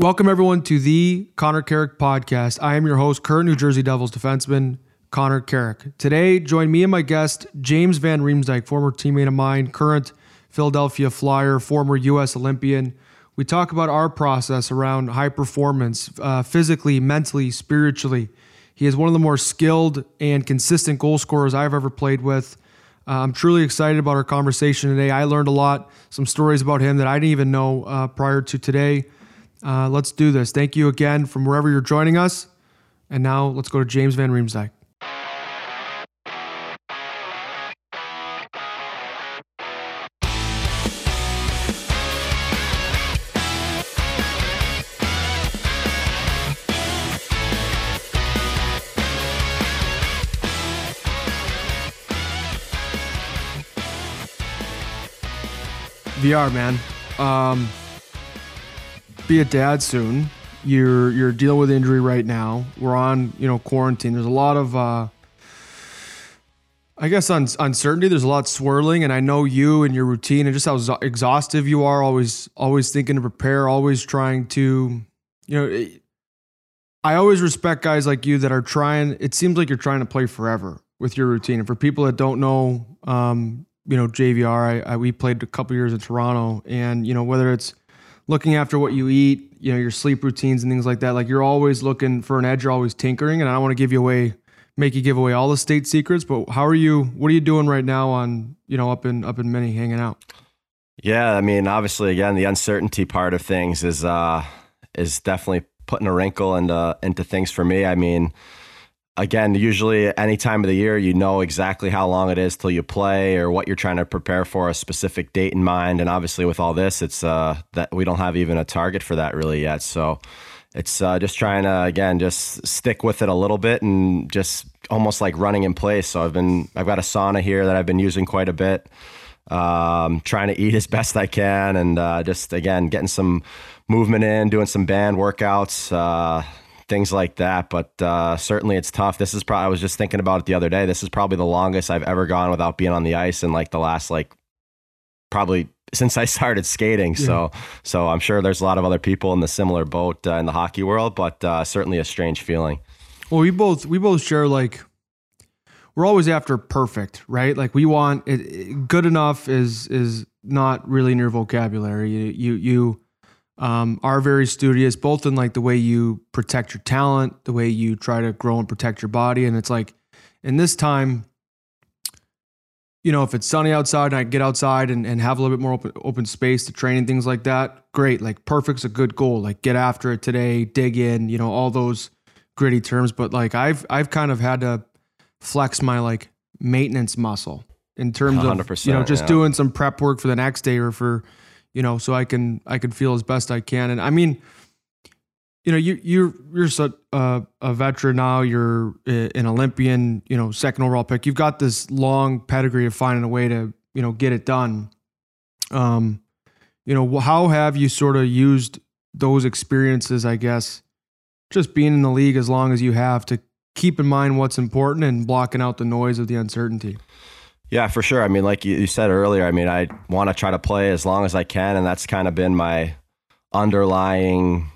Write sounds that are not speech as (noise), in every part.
Welcome, everyone, to the Connor Carrick podcast. I am your host, current New Jersey Devils defenseman, Connor Carrick. Today, join me and my guest, James Van Riemsdyk, former teammate of mine, current Philadelphia Flyer, former U.S. Olympian. We talk about our process around high performance, uh, physically, mentally, spiritually. He is one of the more skilled and consistent goal scorers I've ever played with. Uh, I'm truly excited about our conversation today. I learned a lot, some stories about him that I didn't even know uh, prior to today. Uh, let's do this. Thank you again from wherever you're joining us. And now let's go to James Van Riemsdyk. VR, man. Um, be a dad soon. You're you're dealing with injury right now. We're on you know quarantine. There's a lot of uh, I guess un- uncertainty. There's a lot swirling, and I know you and your routine and just how exhaustive you are. Always always thinking to prepare. Always trying to you know. It, I always respect guys like you that are trying. It seems like you're trying to play forever with your routine. And for people that don't know, um, you know JVR, I, I, we played a couple years in Toronto, and you know whether it's looking after what you eat, you know, your sleep routines and things like that. Like you're always looking for an edge, you're always tinkering. And I don't want to give you away, make you give away all the state secrets, but how are you, what are you doing right now on, you know, up in, up in Mini hanging out? Yeah. I mean, obviously again, the uncertainty part of things is, uh, is definitely putting a wrinkle into, into things for me. I mean, again, usually any time of the year, you know exactly how long it is till you play or what you're trying to prepare for, a specific date in mind. And obviously, with all this, it's uh, that we don't have even a target for that really yet. So it's uh, just trying to again just stick with it a little bit and just almost like running in place. So I've been I've got a sauna here that I've been using quite a bit. Um, trying to (laughs) eat as best I can and uh, just again getting some movement in, doing some band workouts. Uh, things like that. But uh, certainly it's tough. This is probably, I was just thinking about it the other day. This is probably the longest I've ever gone without being on the ice in like the last, like, probably since I (laughs) started skating. Yeah. So, so I'm sure there's a lot of other people in the similar boat uh, in the hockey world, but uh, certainly a strange feeling. Well, we both, we both share like, we're always after perfect, right? Like we want it, it good enough is, is not really in your vocabulary. You, you, you, um, are very studious, both in like the way you protect your talent, the way you try to grow and protect your body. And it's like in this time, you know, if it's sunny outside and I get outside and, and have a little bit more open, open space to train and things like that, great. Like perfect's a good goal. Like get after it today, dig in, you know, all those gritty terms. But like I've I've kind of had to flex my like maintenance muscle in terms of you know just yeah. doing some prep work for the next day or for you know, so I can I can feel as best I can. And I mean, you know, you you're you're so, uh, a veteran now. You're an Olympian. You know, second overall pick. You've got this long pedigree of finding a way to you know get it done. Um, you know, how have you sort of used those experiences? I guess just being in the league as long as you have to keep in mind what's important and blocking out the noise of the uncertainty. Yeah, for sure. I mean, like you said earlier, I mean, I want to try to play as long as I can, and that's kind of been my underlying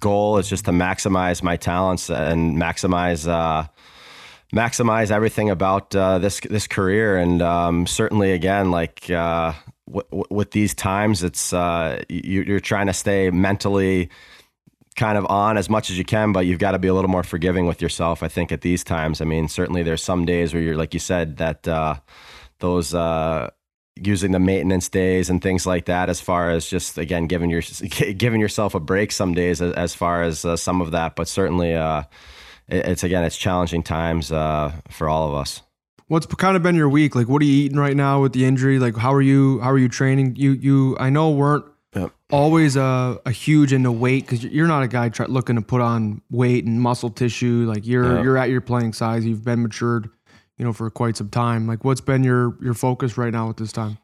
goal is just to maximize my talents and maximize uh, maximize everything about uh, this this career. And um, certainly, again, like uh, w- w- with these times, it's uh, you, are trying to stay mentally kind of on as much as you can, but you've got to be a little more forgiving with yourself. I think at these times, I mean, certainly there's some days where you're, like you said, that uh, those uh, using the maintenance days and things like that, as far as just again giving your (laughs) giving yourself a break some days, as, as far as uh, some of that. But certainly, uh, it, it's again, it's challenging times uh, for all of us. What's kind of been your week? Like, what are you eating right now with the injury? Like, how are you? How are you training? You, you, I know weren't Yep. Always a, a huge into weight because you're not a guy try, looking to put on weight and muscle tissue. Like you're yep. you're at your playing size. You've been matured, you know, for quite some time. Like what's been your your focus right now at this time?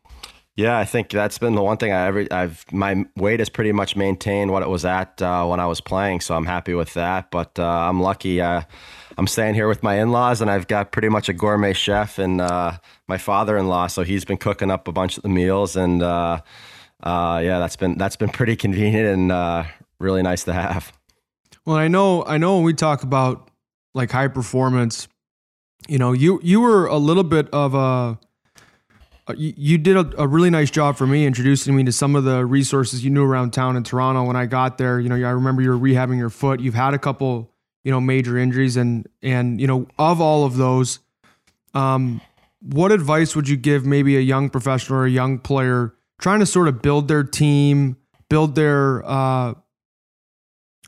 Yeah, I think that's been the one thing I ever I've my weight has pretty much maintained what it was at uh, when I was playing, so I'm happy with that. But uh, I'm lucky. Uh, I'm staying here with my in-laws, and I've got pretty much a gourmet chef and uh, my father-in-law, so he's been cooking up a bunch of the meals and uh, uh, yeah, that's been that's been pretty convenient and uh, really nice to have. Well, I know, I know when we talk about like high performance, you know, you you were a little bit of a you, you did a, a, really nice job for me introducing me to some of the resources you knew around town in Toronto when I got there. You know, I remember you were rehabbing your foot. You've had a couple, you know, major injuries, and and you know, of all of those, um, what advice would you give maybe a young professional or a young player trying to sort of build their team, build their uh,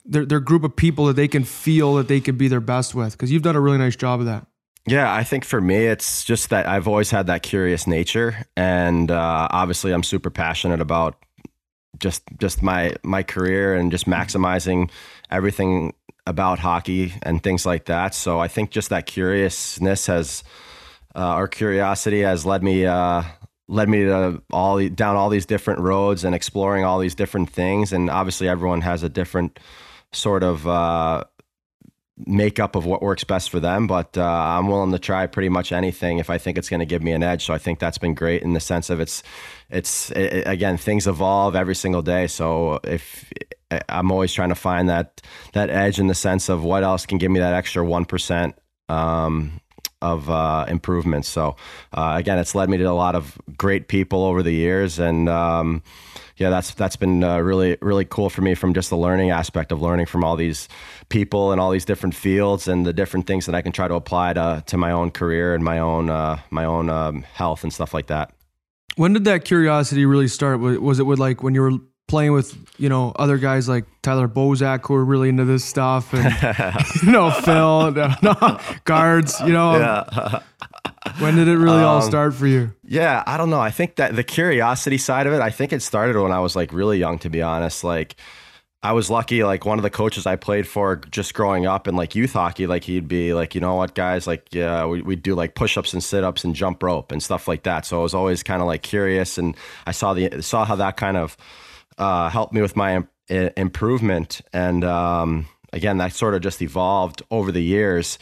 their their group of people that they can feel that they can be their best with? Because you've done a really nice job of that. Yeah, I think for me, it's just that I've always had that curious nature, and uh, obviously, I'm super passionate about just just my my career and just maximizing everything about hockey and things like that. So I think just that curiousness has uh, or curiosity has led me uh, led me to all down all these different roads and exploring all these different things. And obviously, everyone has a different sort of uh, makeup of what works best for them. But uh, I'm willing to try pretty much anything if I think it's going to give me an edge. So I think that's been great in the sense of it's it's it, again things evolve every single day. So if I'm always trying to find that that edge in the sense of what else can give me that extra one percent um, of uh, improvements. So uh, again, it's led me to a lot of great people over the years, and um, yeah, that's that's been uh, really really cool for me from just the learning aspect of learning from all these people and all these different fields and the different things that I can try to apply to to my own career and my own uh, my own um, health and stuff like that. When did that curiosity really start? Was it with like when you were playing with you know other guys like Tyler Bozak who are really into this stuff, and (laughs) you know Phil, (laughs) no, guards. You know, yeah. when did it really um, all start for you? Yeah, I don't know. I think that the curiosity side of it, I think it started when I was like really young. To be honest, like. I was lucky, like one of the coaches I played for just growing up in like youth hockey, like he'd be like, you know what, guys, like, yeah, we, would do like push ups and sit ups and jump rope and stuff like that. So I was always kind of like curious and I saw the, saw how that kind of uh, helped me with my improvement. And um, again, that sort of just evolved over the years.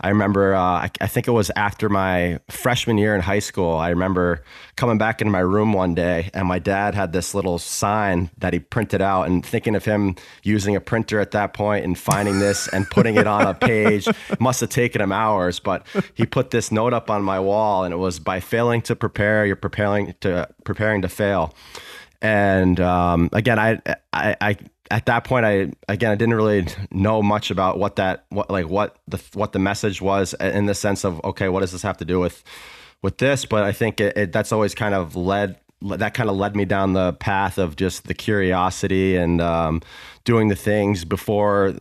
I remember, uh, I, I, think it was after my freshman year in high school. I remember coming back into my room one day, and my dad had this little sign that he printed out. And thinking of him using a printer at that point and finding this and putting it on a page (laughs) must have taken him hours. But he put this note up on my wall, and it was by failing to prepare, you're preparing to preparing to fail. And um, again, I, I, I, at that point, I again, I didn't really know much about what that, what like what the what the message was in the sense of okay, what does this have to do with with this? But I think it, it that's always kind of led that kind of led me down the path of just the curiosity and um, doing the things before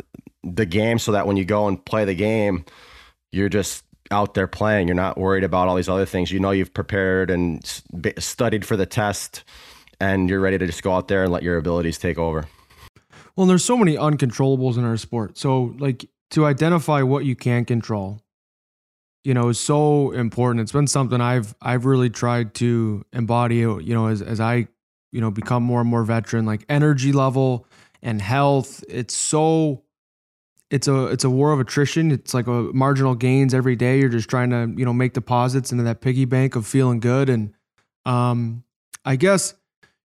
the game, so that when you go and play the game, you're just out there playing. You're not worried about all these other things. You know, you've prepared and studied for the test and you're ready to just go out there and let your abilities take over. Well, there's so many uncontrollables in our sport. So, like to identify what you can control, you know, is so important. It's been something I've I've really tried to embody. You know, as as I you know become more and more veteran, like energy level and health. It's so it's a it's a war of attrition. It's like a marginal gains every day. You're just trying to you know make deposits into that piggy bank of feeling good. And um, I guess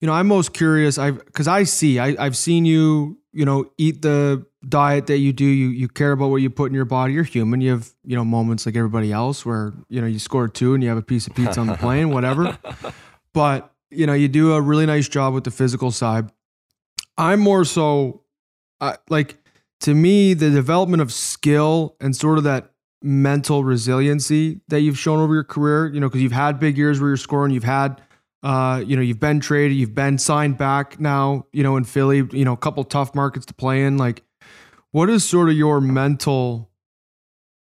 you know, I'm most curious. I've because I see, I, I've seen you, you know, eat the diet that you do. You you care about what you put in your body. You're human. You have you know moments like everybody else where you know you score two and you have a piece of pizza on the plane, whatever. (laughs) But you know, you do a really nice job with the physical side. I'm more so, uh, like to me, the development of skill and sort of that mental resiliency that you've shown over your career. You know, because you've had big years where you're scoring. You've had uh, you know, you've been traded, you've been signed back now, you know, in Philly, you know, a couple tough markets to play in. Like, what is sort of your mental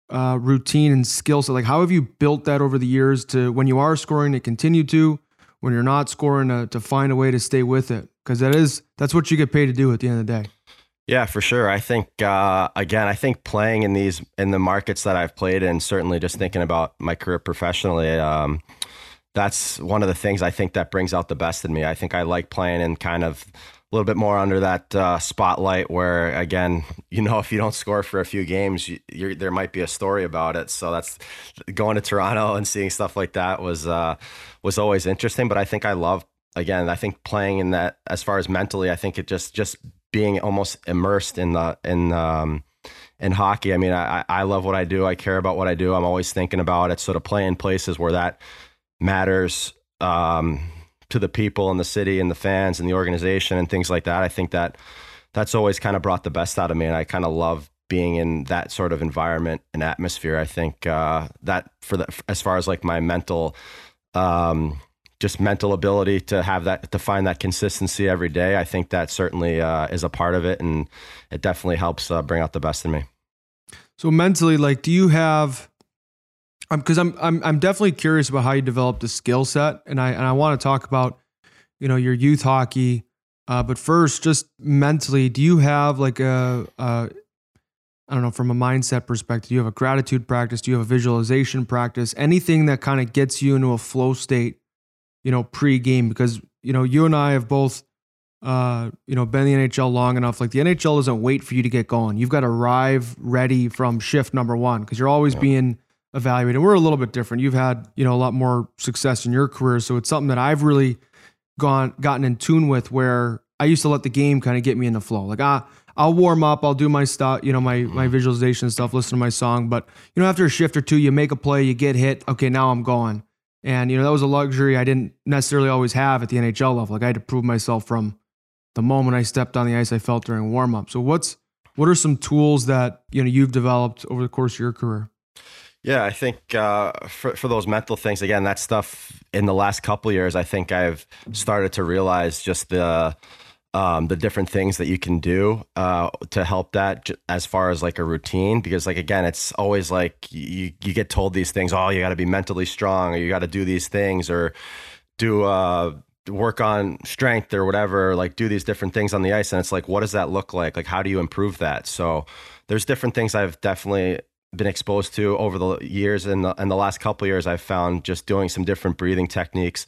uh, routine and skill set? Like, how have you built that over the years to when you are scoring to continue to, when you're not scoring to, to find a way to stay with it? Because that is, that's what you get paid to do at the end of the day. Yeah, for sure. I think uh, again, I think playing in these in the markets that I've played in, certainly just thinking about my career professionally, um, that's one of the things I think that brings out the best in me. I think I like playing in kind of a little bit more under that uh, spotlight where again (laughs) you know if you don't score for a few games you, there might be a story about it so that's going to toronto and seeing stuff like that was uh, was always interesting but i think i love again i think playing in that as far as mentally i think it just just being almost immersed in the in um, in hockey. I mean, I I love what I do. I care about what I do. I'm always thinking about it. Sort of playing places where that matters um, to the people in the city and the fans and the organization and things like that. I think that that's always kind of brought the best out of me, and I kind of love being in that sort of environment and atmosphere. I think uh, that for the as far as like my mental. Um, just mental ability to have that to find that consistency every day. I think that certainly uh, is a part of it, and it definitely helps uh, bring out the best in me. So mentally, like, do you have? Because I'm, I'm I'm definitely curious about how you developed the skill set, and I and I want to talk about, you know, your youth hockey. Uh, but first, just mentally, do you have like a, a I don't know, from a mindset perspective, do you have a gratitude practice? Do you have a visualization practice? Anything that kind of gets you into a flow state you know, pre-game because you know you and I have both, uh, you know, been in the NHL long enough. Like the NHL doesn't wait for you to get going. You've got to arrive ready from shift number one because you're always yeah. being evaluated. We're a little bit different. You've had you know a lot more success in your career, so it's something that I've really gone gotten in tune with. Where I used to let the game kind of get me in the flow. Like ah. I'll warm up. I'll do my stuff, you know, my my mm-hmm. visualization stuff. Listen to my song, but you know, after a shift or two, you make a play, you get hit. Okay, now I'm going. And, you know, that was a luxury I didn't necessarily always have at the NHL level. Like I had to prove myself from the moment I stepped on the ice I felt during warm up. So what's what are some tools that, you know, you've developed over the course of your career? Yeah, I think uh, for for those mental things, again, that stuff in the last couple years, I think I've started to realize just the um, the different things that you can do uh, to help that as far as like a routine because like again it's always like you, you get told these things oh you got to be mentally strong or you got to do these things or do uh, work on strength or whatever like do these different things on the ice and it's like what does that look like? Like how do you improve that? So there's different things i've definitely been exposed to over the years and the, and the last couple years i've found just doing some different breathing techniques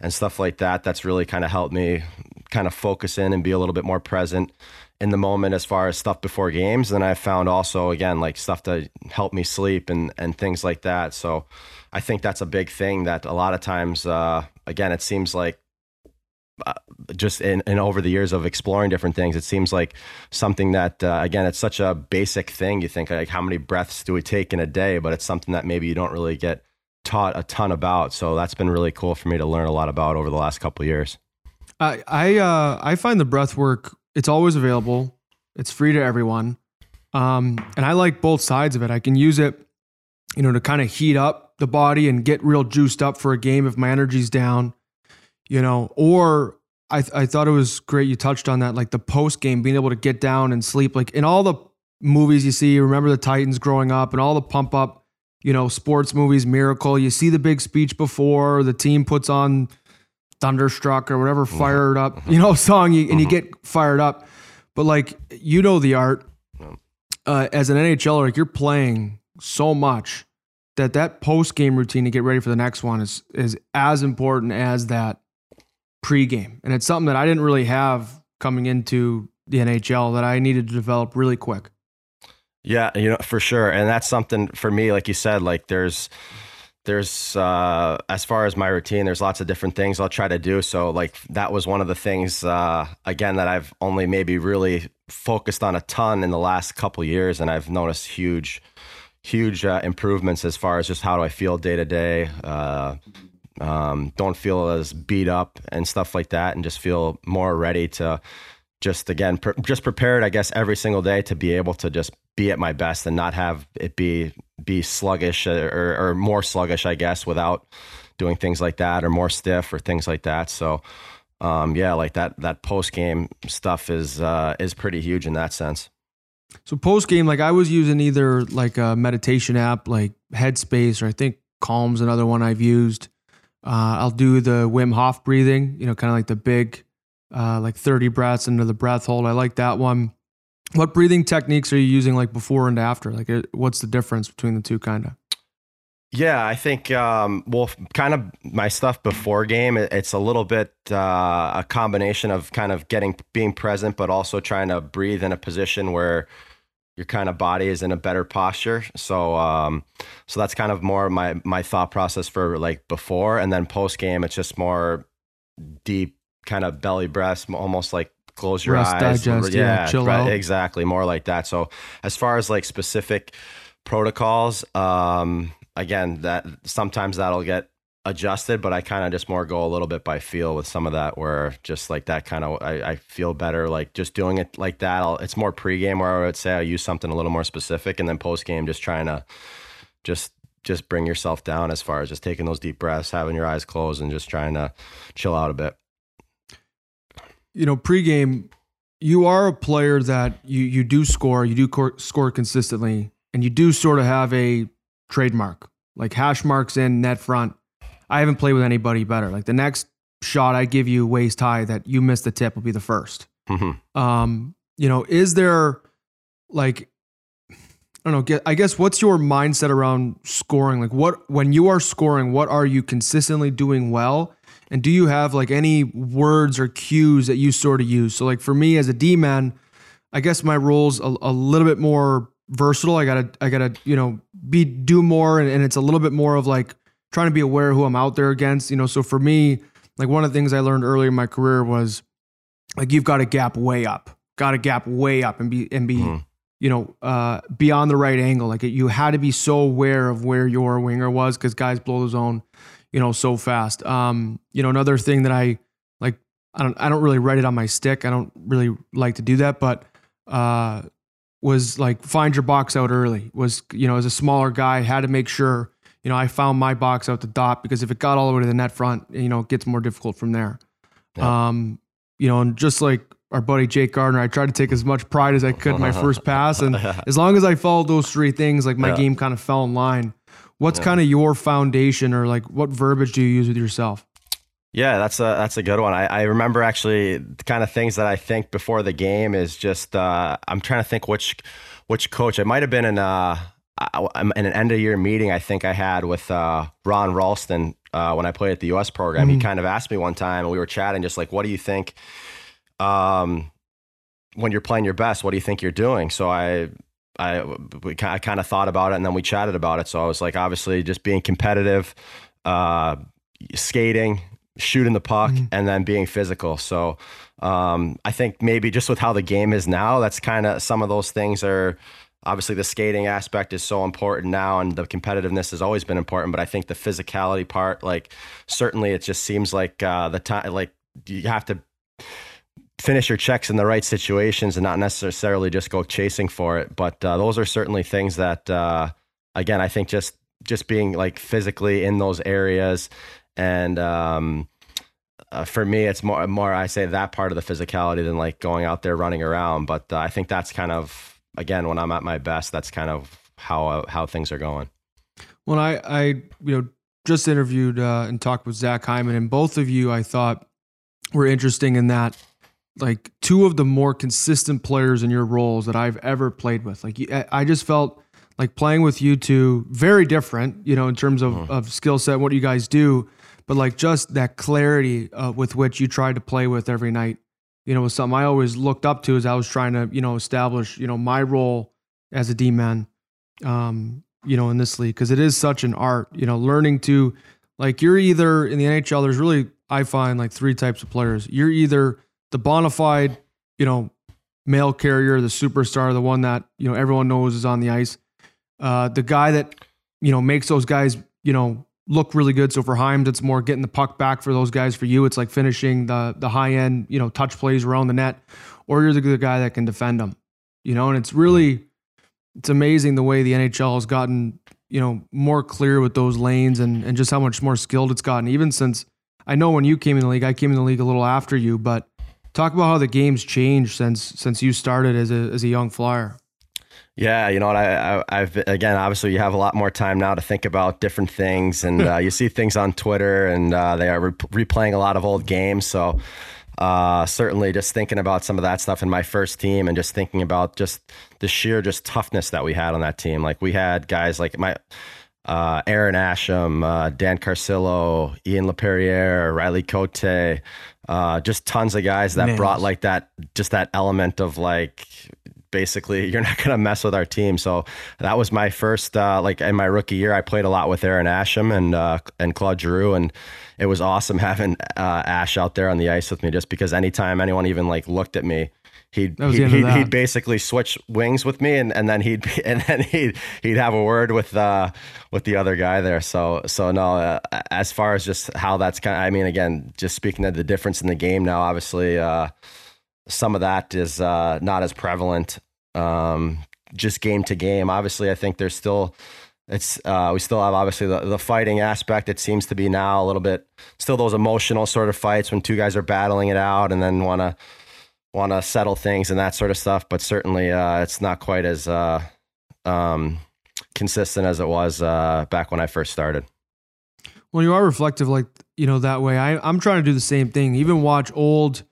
and stuff like that that's really kind of helped me kind of focus in and be a little bit more present in the moment as far as stuff before games. And I found also again like stuff to help me sleep and and things like that. So I think that's a big thing that a lot of times uh, again it seems like just in, in over the years of exploring different things, it seems like something that uh, again it's such a basic thing. You think like how many breaths do we take in a day, but it's something that maybe you don't really get taught a ton about. So that's been really cool for me to learn a lot about over the last couple years. I I uh, I find the breath work. It's always available. It's free to everyone, um, and I like both sides of it. I can use it, you know, to kind of heat up the body and get real juiced up for a game if my energy's down, you know. Or I th- I thought it was great you touched on that, like the post game, being able to get down and sleep. Like in all the movies you see, you remember the Titans growing up and all the pump up you know, sports movies, Miracle. You see the big speech before the team puts on Thunderstruck or whatever mm-hmm. fired up, you know, (laughs) song, you, and you mm-hmm. get fired up. But like, you know, the art uh, as an NHLer, like you're playing so much that that post game routine to get ready for the next one is is as important as that pre-game. And it's something that I didn't really have coming into the NHL that I needed to develop really quick. Yeah, you know, for sure. And that's something for me, like you said, like there's there's uh as far as my routine, there's lots of different things I'll try to do. So like that was one of the things uh again that I've only maybe really focused on a ton in the last couple years and I've noticed huge huge uh, improvements as far as just how do I feel day to day. Um, don't feel as beat up and stuff like that, and just feel more ready to just again pre- just prepared. I guess every single day to be able to just be at my best and not have it be be sluggish or, or more sluggish, I guess, without doing things like that or more stiff or things like that. So, um, yeah, like that that post game stuff is uh, is pretty huge in that sense. So post game, like I was using either like a meditation app like Headspace or I think Calm's another one I've used. Uh, I'll do the Wim Hof breathing, you know, kind of like the big, uh, like 30 breaths into the breath hold. I like that one. What breathing techniques are you using like before and after? Like, uh, what's the difference between the two, kind of? Yeah, I think um, well, kind of my stuff before game. It's a little bit uh, a combination of kind of getting being present, but also trying to breathe in a position where your kind of body is in a better posture. So, um, so that's kind of more my my thought process for like before, and then post game, it's just more deep kind of belly breaths, almost like close your Rest, eyes. digest, yeah, chill right, out. exactly, more like that. So as far as like specific protocols, um, again, that sometimes that'll get adjusted, but I kind of just more go a little bit by feel with some of that, where just like that kind of I, I feel better like just doing it like that. I'll, it's more pregame where I would say I use something a little more specific, and then postgame just trying to just just bring yourself down as far as just taking those deep breaths, having your eyes closed, and just trying to chill out a bit. you know, pregame, you are a player that you you do score, you do cor- score consistently, and you do sort of have a trademark, like hash marks in net front. I haven't played with anybody better. Like the next shot I give you waist high that you miss the tip will be the first. Mhm. Um, you know, is there like I don't know, get I guess what's your mindset around scoring? Like what when you are scoring, what are you consistently doing well? And do you have like any words or cues that you sort of use? So like for me as a D man, I guess my role's a, a little bit more versatile. I gotta I gotta, you know, be do more and, and it's a little bit more of like trying to be aware of who I'm out there against. You know, so for me, like one of the things I learned earlier in my career was like you've got to gap way up, got to gap way up and be and be Mhm. you know uh, beyond the right angle. Like you had to be so aware of where your winger was because guys blow the zone, you know, so fast. Um, you know, another thing that I like, I don't I don't really write it on my stick. I don't really like to do that, but uh, was like find your box out early. Was you know as a smaller guy had to make sure. You know, I found my box out the dot because if it got all the way to the net front, you know, it gets more difficult from there. Yeah. Um, you know, and just like our buddy Jake Gardiner, I tried to take as much pride as I could in my first (laughs) pass. And as long as I followed those three things, like my Yeah. game kind of fell in line. What's Yeah. kind of your foundation or like what verbiage do you use with yourself? Yeah, that's a that's a good one. I, I remember actually the kind of things that I think before the game is just uh, I'm trying to think which which coach it might have been in uh I- in an end of year meeting I think I had with uh, Ron Rolston uh, when I played at the U.S. program. He Mhm. kind of asked me one time and we were chatting just like, what do you think um, when you're playing your best? What do you think you're doing? So I I we I kind of thought about it and then we chatted about it. So I was like, obviously, just being competitive, uh, skating, shooting the puck, Mhm. and then being physical. So um, I think maybe just with how the game is now, that's kind of some of those things are. Obviously, the skating aspect is so important now, and the competitiveness has always been important. But I think the physicality part, like, certainly, it just seems like uh, the time, like, you have to finish your checks in the right situations and not necessarily just go chasing for it. But uh, those are certainly things that, uh, again, I think just just being like physically in those areas, and um, uh, for me, it's more more I say that part of the physicality than like going out there running around. But uh, I think that's kind of again when I'm at my best, that's kind of how how things are going. When I, I, you know, just interviewed uh, and talked with Zach Hyman, and both of you, I thought were interesting in that, like, two of the more consistent players in your roles that I've ever played with. Like, I I just felt like playing with you two very different, you know, in terms of, Mhm. of skill set, what you guys do, but like just that clarity uh, with which you tried to play with every night, you know, was something I always looked up to as I was trying to, you know, establish, you know, my role as a D man, um, you know, in this league because it is such an art, you know, learning to like you're either in the NHL. There's really I find like three types of players. You're either the bona fide, you know, mail carrier, the superstar, the one that you know everyone knows is on the ice, uh, the guy that you know makes those guys you know look really good. So for Hyman's, it's more getting the puck back. For those guys, for you, it's like finishing the the high end, you know, touch plays around the net, or you're the, guy that can defend them. You know, and it's really it's amazing the way the NHL has gotten you know more clear with those lanes and and just how much more skilled it's gotten. Even since I know when you came in the league, I came in the league a little after you, but talk about how the game's changed since since you started as a as a young flyer. Yeah, you know what? I, I, I've again, obviously, you have a lot more time now to think about different things, and uh, you see things on Twitter, and uh, they are re- replaying a lot of old games. So, uh, certainly, just thinking about some of that stuff in my first team, and just thinking about just the sheer just toughness that we had on that team. Like we had guys like my uh, Aaron Asham, uh, Dan Carcillo, Ian Laperriere, Riley Cote, uh, just tons of guys that brought like that, just that element of like basically (laughs) you're not going to mess with our team. So that was my first uh, like in my rookie year. I played a lot with Aaron Asham and uh, and Claude Giroux, and it was awesome (laughs) having uh, Ash out there on the ice with me. Just because anytime anyone even like looked at me, he'd he'd, he'd, he'd, basically switch wings with me, and, and then he'd (laughs) and then he'd he'd have a word with uh with the other guy there. So so no, uh, as far as just how that's kind, of, I mean, again, just speaking of the difference in the game now, obviously, uh, some of that is uh, not as prevalent. Um, just game to game, obviously, I think there's still. It's uh, we still have obviously the, the fighting aspect. It seems to be now a little bit still those emotional sort of fights when two guys are battling it out and then want to want to settle things and that sort of stuff. But certainly, uh, it's not quite as uh, um, consistent as it was uh, back when I first started. Well, you are reflective, like you know that way. I, I'm trying to do the same thing. Even watch old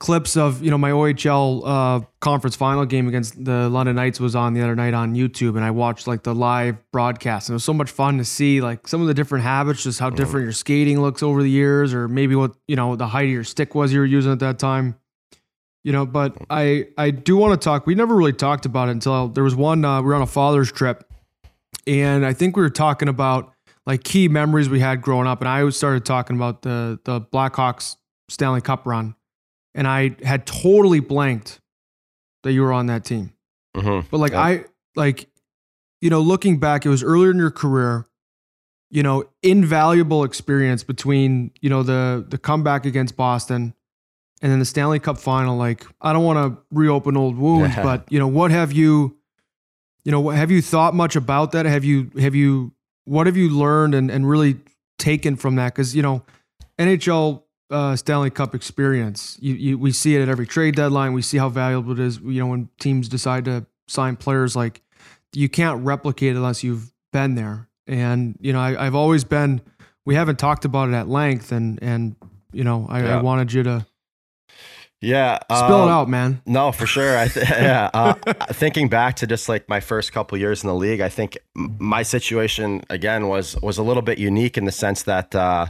clips of you know my OHL uh, conference final game against the London Knights was on the other night on YouTube, and I watched like the live broadcast, and it was so much fun to see like some of the different habits, just how different your skating looks over the years, or maybe what you know the height of your stick was you were using at that time. You know but i i do want to talk we never really talked about it until there was one uh, we were on a father's trip and i think we were talking about like key memories we had growing up and i started talking about the the blackhawks stanley cup run and i had totally blanked that you were on that team mm-hmm. but like i like you know looking back it was earlier in your career you know invaluable experience between you know the the comeback against boston and then the Stanley Cup final. Like, I don't want to reopen old wounds, but you know, what have you, you know, have you thought much about that? Have you, have you, what have you learned and, and really taken from that? Because you know, NHL uh, Stanley Cup experience, you, you, we see it at every trade deadline. We see how valuable it is. You know, when teams decide to sign players, like you can't replicate it unless you've been there. And you know, I, I've always been. We haven't talked about it at length, and and you know, I, yeah. I wanted you to yeah, spill um, it out, man. No, for sure. I th- (laughs) yeah, uh, thinking back to just like my first couple years in the league, I think my situation again was was a little bit unique in the sense that uh,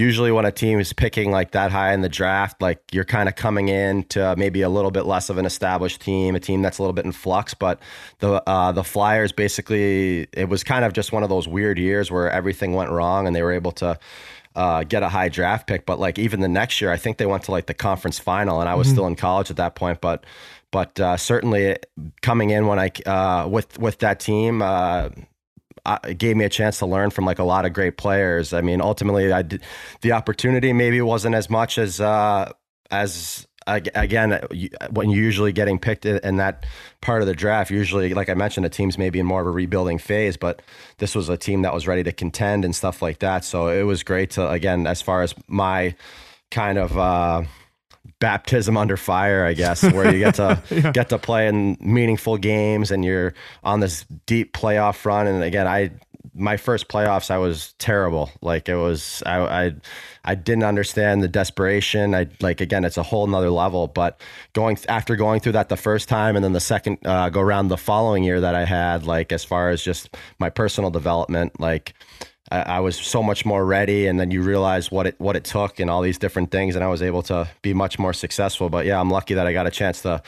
usually when a team is picking like that high in the draft, like you're kind of coming in to maybe a little bit less of an established team, a team that's a little bit in flux. But the uh, the Flyers basically, it was kind of just one of those weird years where everything went wrong, and they were able to uh, get a high draft pick. But like even the next year, I think they went to like the conference final, and I was mm-hmm. still in college at that point. But but uh, certainly coming in when I uh, with with that team. Uh, it gave me a chance to learn from like a lot of great players. I mean, ultimately, I did, the opportunity maybe wasn't as much as uh, as again, when you're usually getting picked in that part of the draft, usually, like I mentioned, the team's maybe in more of a rebuilding phase, but this was a team that was ready to contend and stuff like that. So it was great to, again, as far as my kind of, uh, baptism under fire, I guess, where you get to (laughs) yeah. get to play in meaningful games and you're on this deep playoff run. And again, I my first playoffs, I was terrible. Like it was, I, I, I didn't understand the desperation. I like again, it's a whole nother level. But going after going through that the first time, and then the second uh, go around the following year that I had, like as far as just my personal development, like I, I was so much more ready. And then you realize what it what it took and all these different things, and I was able to be much more successful. But yeah, I'm lucky that I got a chance to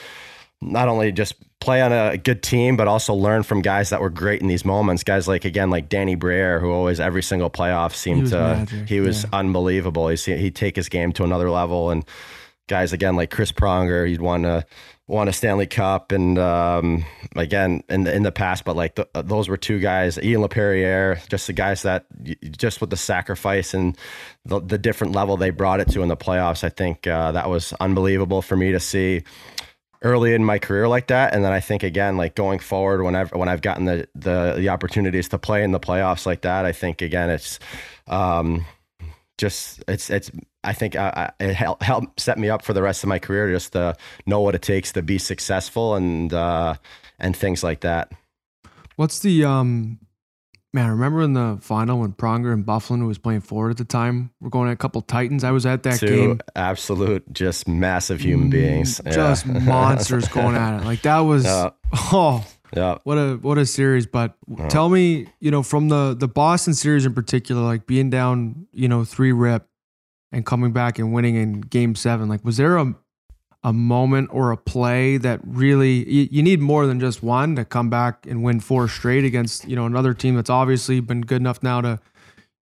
not only just play on a good team, but also learn from guys that were great in these moments. Guys like again, like Danny Briere, who always every single playoff seemed he to magic. he was yeah. unbelievable. He's, he'd take his game to another level, and guys again like Chris Pronger, he'd won a won a Stanley Cup, and um, again in the, in the past, but like the, those were two guys, Ian Laperriere, just the guys that just with the sacrifice and the, the different level they brought it to in the playoffs. I think uh, that was unbelievable for me to see early in my career like that. And then I think again, like going forward, whenever when I've gotten the the the opportunities to play in the playoffs like that, I think again it's um, just it's it's I think uh, it helped help set me up for the rest of my career just to know what it takes to be successful and uh, and things like that. What's the um Man, remember in the final when Pronger and Byfuglien was playing forward at the time? We're going at a couple Titans. I was at that Two game. Absolute, just massive human mm, beings, just yeah. (laughs) monsters going at it. Like that was yeah. (laughs) oh yeah, what a what a series. But yeah. tell me, you know, from the the Boston series in particular, like being down, you know, three rip and coming back and winning in Game Seven. Like, was there a a moment or a play that really you, you, need more than just one to come back and win four straight against you know another team that's obviously been good enough now to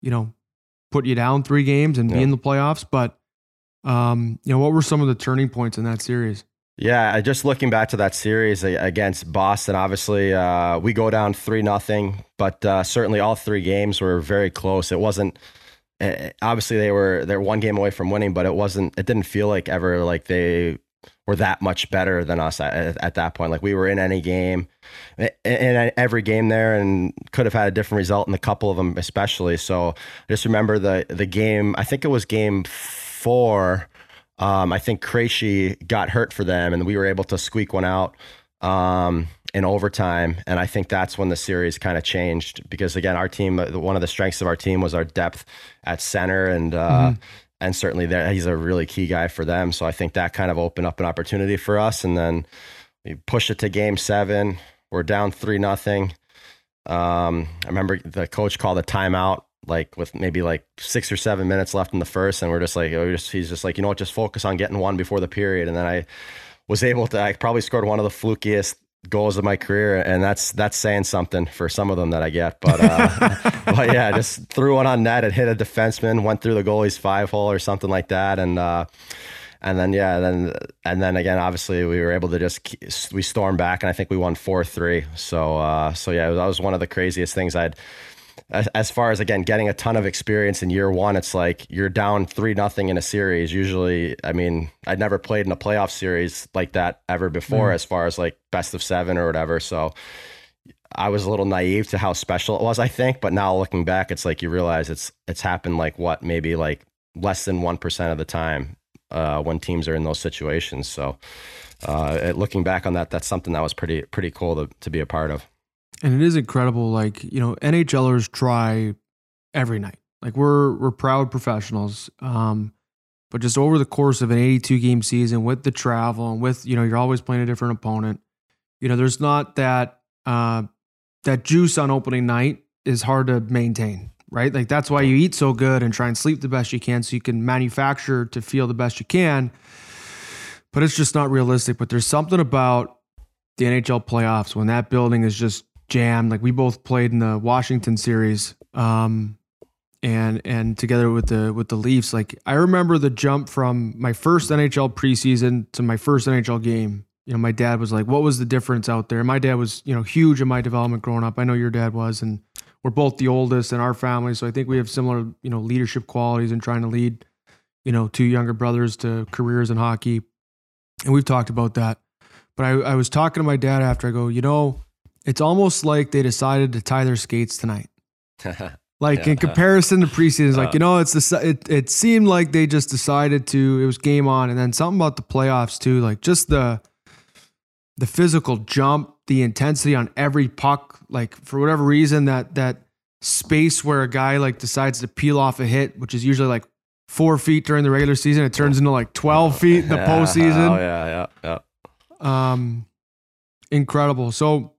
you know put you down three games and yeah. be in the playoffs but um you know what were some of the turning points in that series yeah just looking back to that series against boston obviously uh, we go down three nothing but uh, certainly all three games were very close it wasn't eh, obviously they were they're one game away from winning but it wasn't it didn't feel like ever like they were that much better than us at, at, that point. Like we were in any game, in every game there, and could have had a different result in a couple of them, especially. So I just remember the the game. I think it was game four. Um, I think Krejci got hurt for them, and we were able to squeak one out um, in overtime. And I think that's when the series kind of changed because again, our team, one of the strengths of our team was our depth at center, and uh, mm-hmm and certainly that he's a really key guy for them. So I think that kind of opened up an opportunity for us. And then we push it to game seven. We're down three nothing. Um, I remember the coach called a timeout like with maybe like six or seven minutes left in the first, and we're just like, we're just he's just like, you know what, just focus on getting one before the period. And then I was able to, I probably scored one of the flukiest goals of my career, and that's that's saying something for some of them that I get. But uh, (laughs) but yeah, just threw one on net and hit a defenseman, went through the goalie's five hole or something like that, and. Uh, and then yeah, then and then again, obviously we were able to just we stormed back, and I think we won four three. So uh, so yeah, that was one of the craziest things I'd as as far as again getting a ton of experience in year one, it's like you're down three nothing in a series. Usually, I mean, I'd never played in a playoff series like that ever before, mm. as far as like best of seven or whatever. So I was a little naive to how special it was, I think. But now looking back, it's like you realize it's it's happened like what maybe like less than one percent of the time uh, when teams are in those situations. So uh, looking back on that, that's something that was pretty pretty cool to to be a part of. And it is incredible. Like, you know, NHLers try every night. Like we're we're proud professionals. Um, but just over the course of an 82 game season with the travel and with, you know, you're always playing a different opponent, you know, there's not that uh that juice on opening night is hard to maintain, right? Like that's why you eat so good and try and sleep the best you can so you can manufacture to feel the best you can. But it's just not realistic. But there's something about the NHL playoffs when that building is just jammed. Like we both played in the Washington series, um, and and together with the with the Leafs. Like I remember the jump from my first NHL preseason to my first NHL game. You know, my dad was like, "What was the difference out there?" My dad was, you know, huge in my development growing up. I know your dad was, and we're both the oldest in our family, so I think we have similar, you know, leadership qualities in trying to lead, you know, two younger brothers to careers in hockey. And we've talked about that. But I, I was talking to my dad after I go, you know, it's almost like they decided to tie their skates tonight. (laughs) like yeah. in comparison to preseason, like you know, it's the it, it seemed like they just decided to. It was game on, and then something about the playoffs too, like just the the physical jump, the intensity on every puck. Like for whatever reason, that that space where a guy like decides to peel off a hit, which is usually like four feet during the regular season, it turns into like twelve (laughs) feet in the yeah. postseason. Oh yeah, yeah, yeah. Um, incredible. So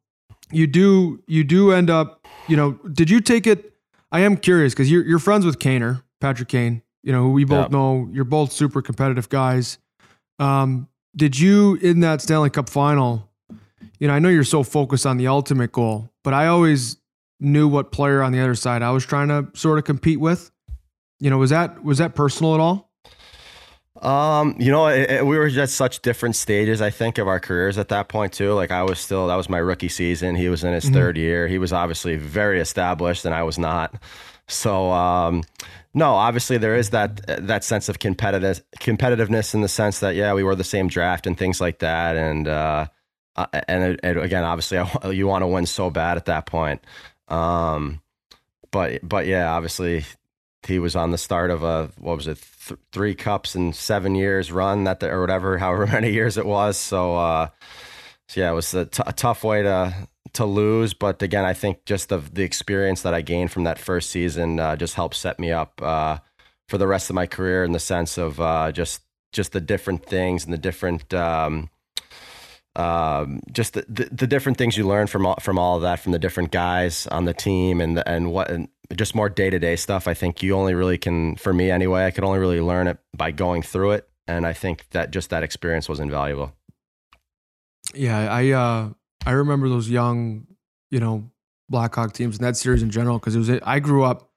you do you do end up, you know, did you take it? I am curious because you're you're friends with Kaner, Patrick Kane, you know, who we both know. You're both super competitive guys. Um, did you in that Stanley Cup final? You know, I know you're so focused on the ultimate goal, but I always knew what player on the other side I was trying to sort of compete with. You know, was that was that personal at all? Um, you know, it, it, we were just such different stages, I think, of our careers at that point too. Like I was still, that was my rookie season. He was in his mm-hmm. third year. He was obviously very established, and I was not. So, um, no, obviously there is that that sense of competitive competitiveness in the sense that yeah, we were the same draft and things like that, and uh, uh and it, again, obviously, (laughs) I, you want to win so bad at that point. Um, but but yeah, obviously he was on the start of a what was it th- three cups in seven years run that the, or whatever (laughs) however many years it was. So uh so yeah it was a, t- a tough way to to lose. But again i think just the the experience that i gained from that first season uh, just helped set me up uh for the rest of my career in the sense of uh just just the different things and the different um um, just the, the, the, different things you learn from all, from all of that, from the different guys on the team, and and what and just more day to day stuff. I think you only really can, for me anyway, I could only really learn it by going through it and I think that just that experience was invaluable. Yeah, I uh, I remember those young, you know, Blackhawk teams and that series in general because it was. I grew up,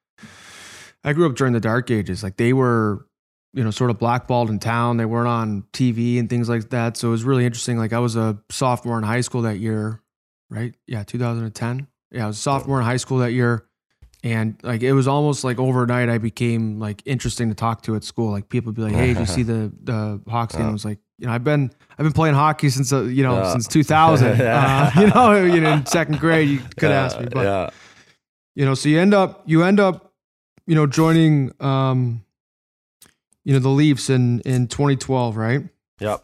I grew up during the dark ages. Like they were, you know, sort of blackballed in town. They weren't on TV and things like that. So it was really interesting. Like I was a sophomore in high school that year, right? Yeah, 2010. Yeah, I was a sophomore in high school that year and like it was almost like overnight i became like interesting to talk to at school. Like people would be like hey did you see (laughs) the the hawks game? I was like you know i've been i've been playing hockey since uh, you know Yeah. since 2000 (laughs) uh, you know you know in second grade you could yeah, ask me but yeah, you know so you end up you end up you know joining um you know the leafs in in 2012 right? Yep.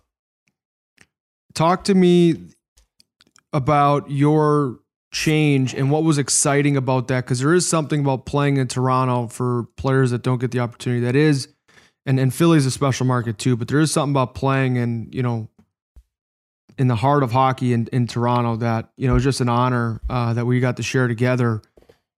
talk to me about your change and what was exciting about that because there is something about playing in Toronto for players that don't get the opportunity that is and and Philly's a special market too but there is something about playing in you know in the heart of hockey in, in Toronto that you know is just an honor uh, that we got to share together.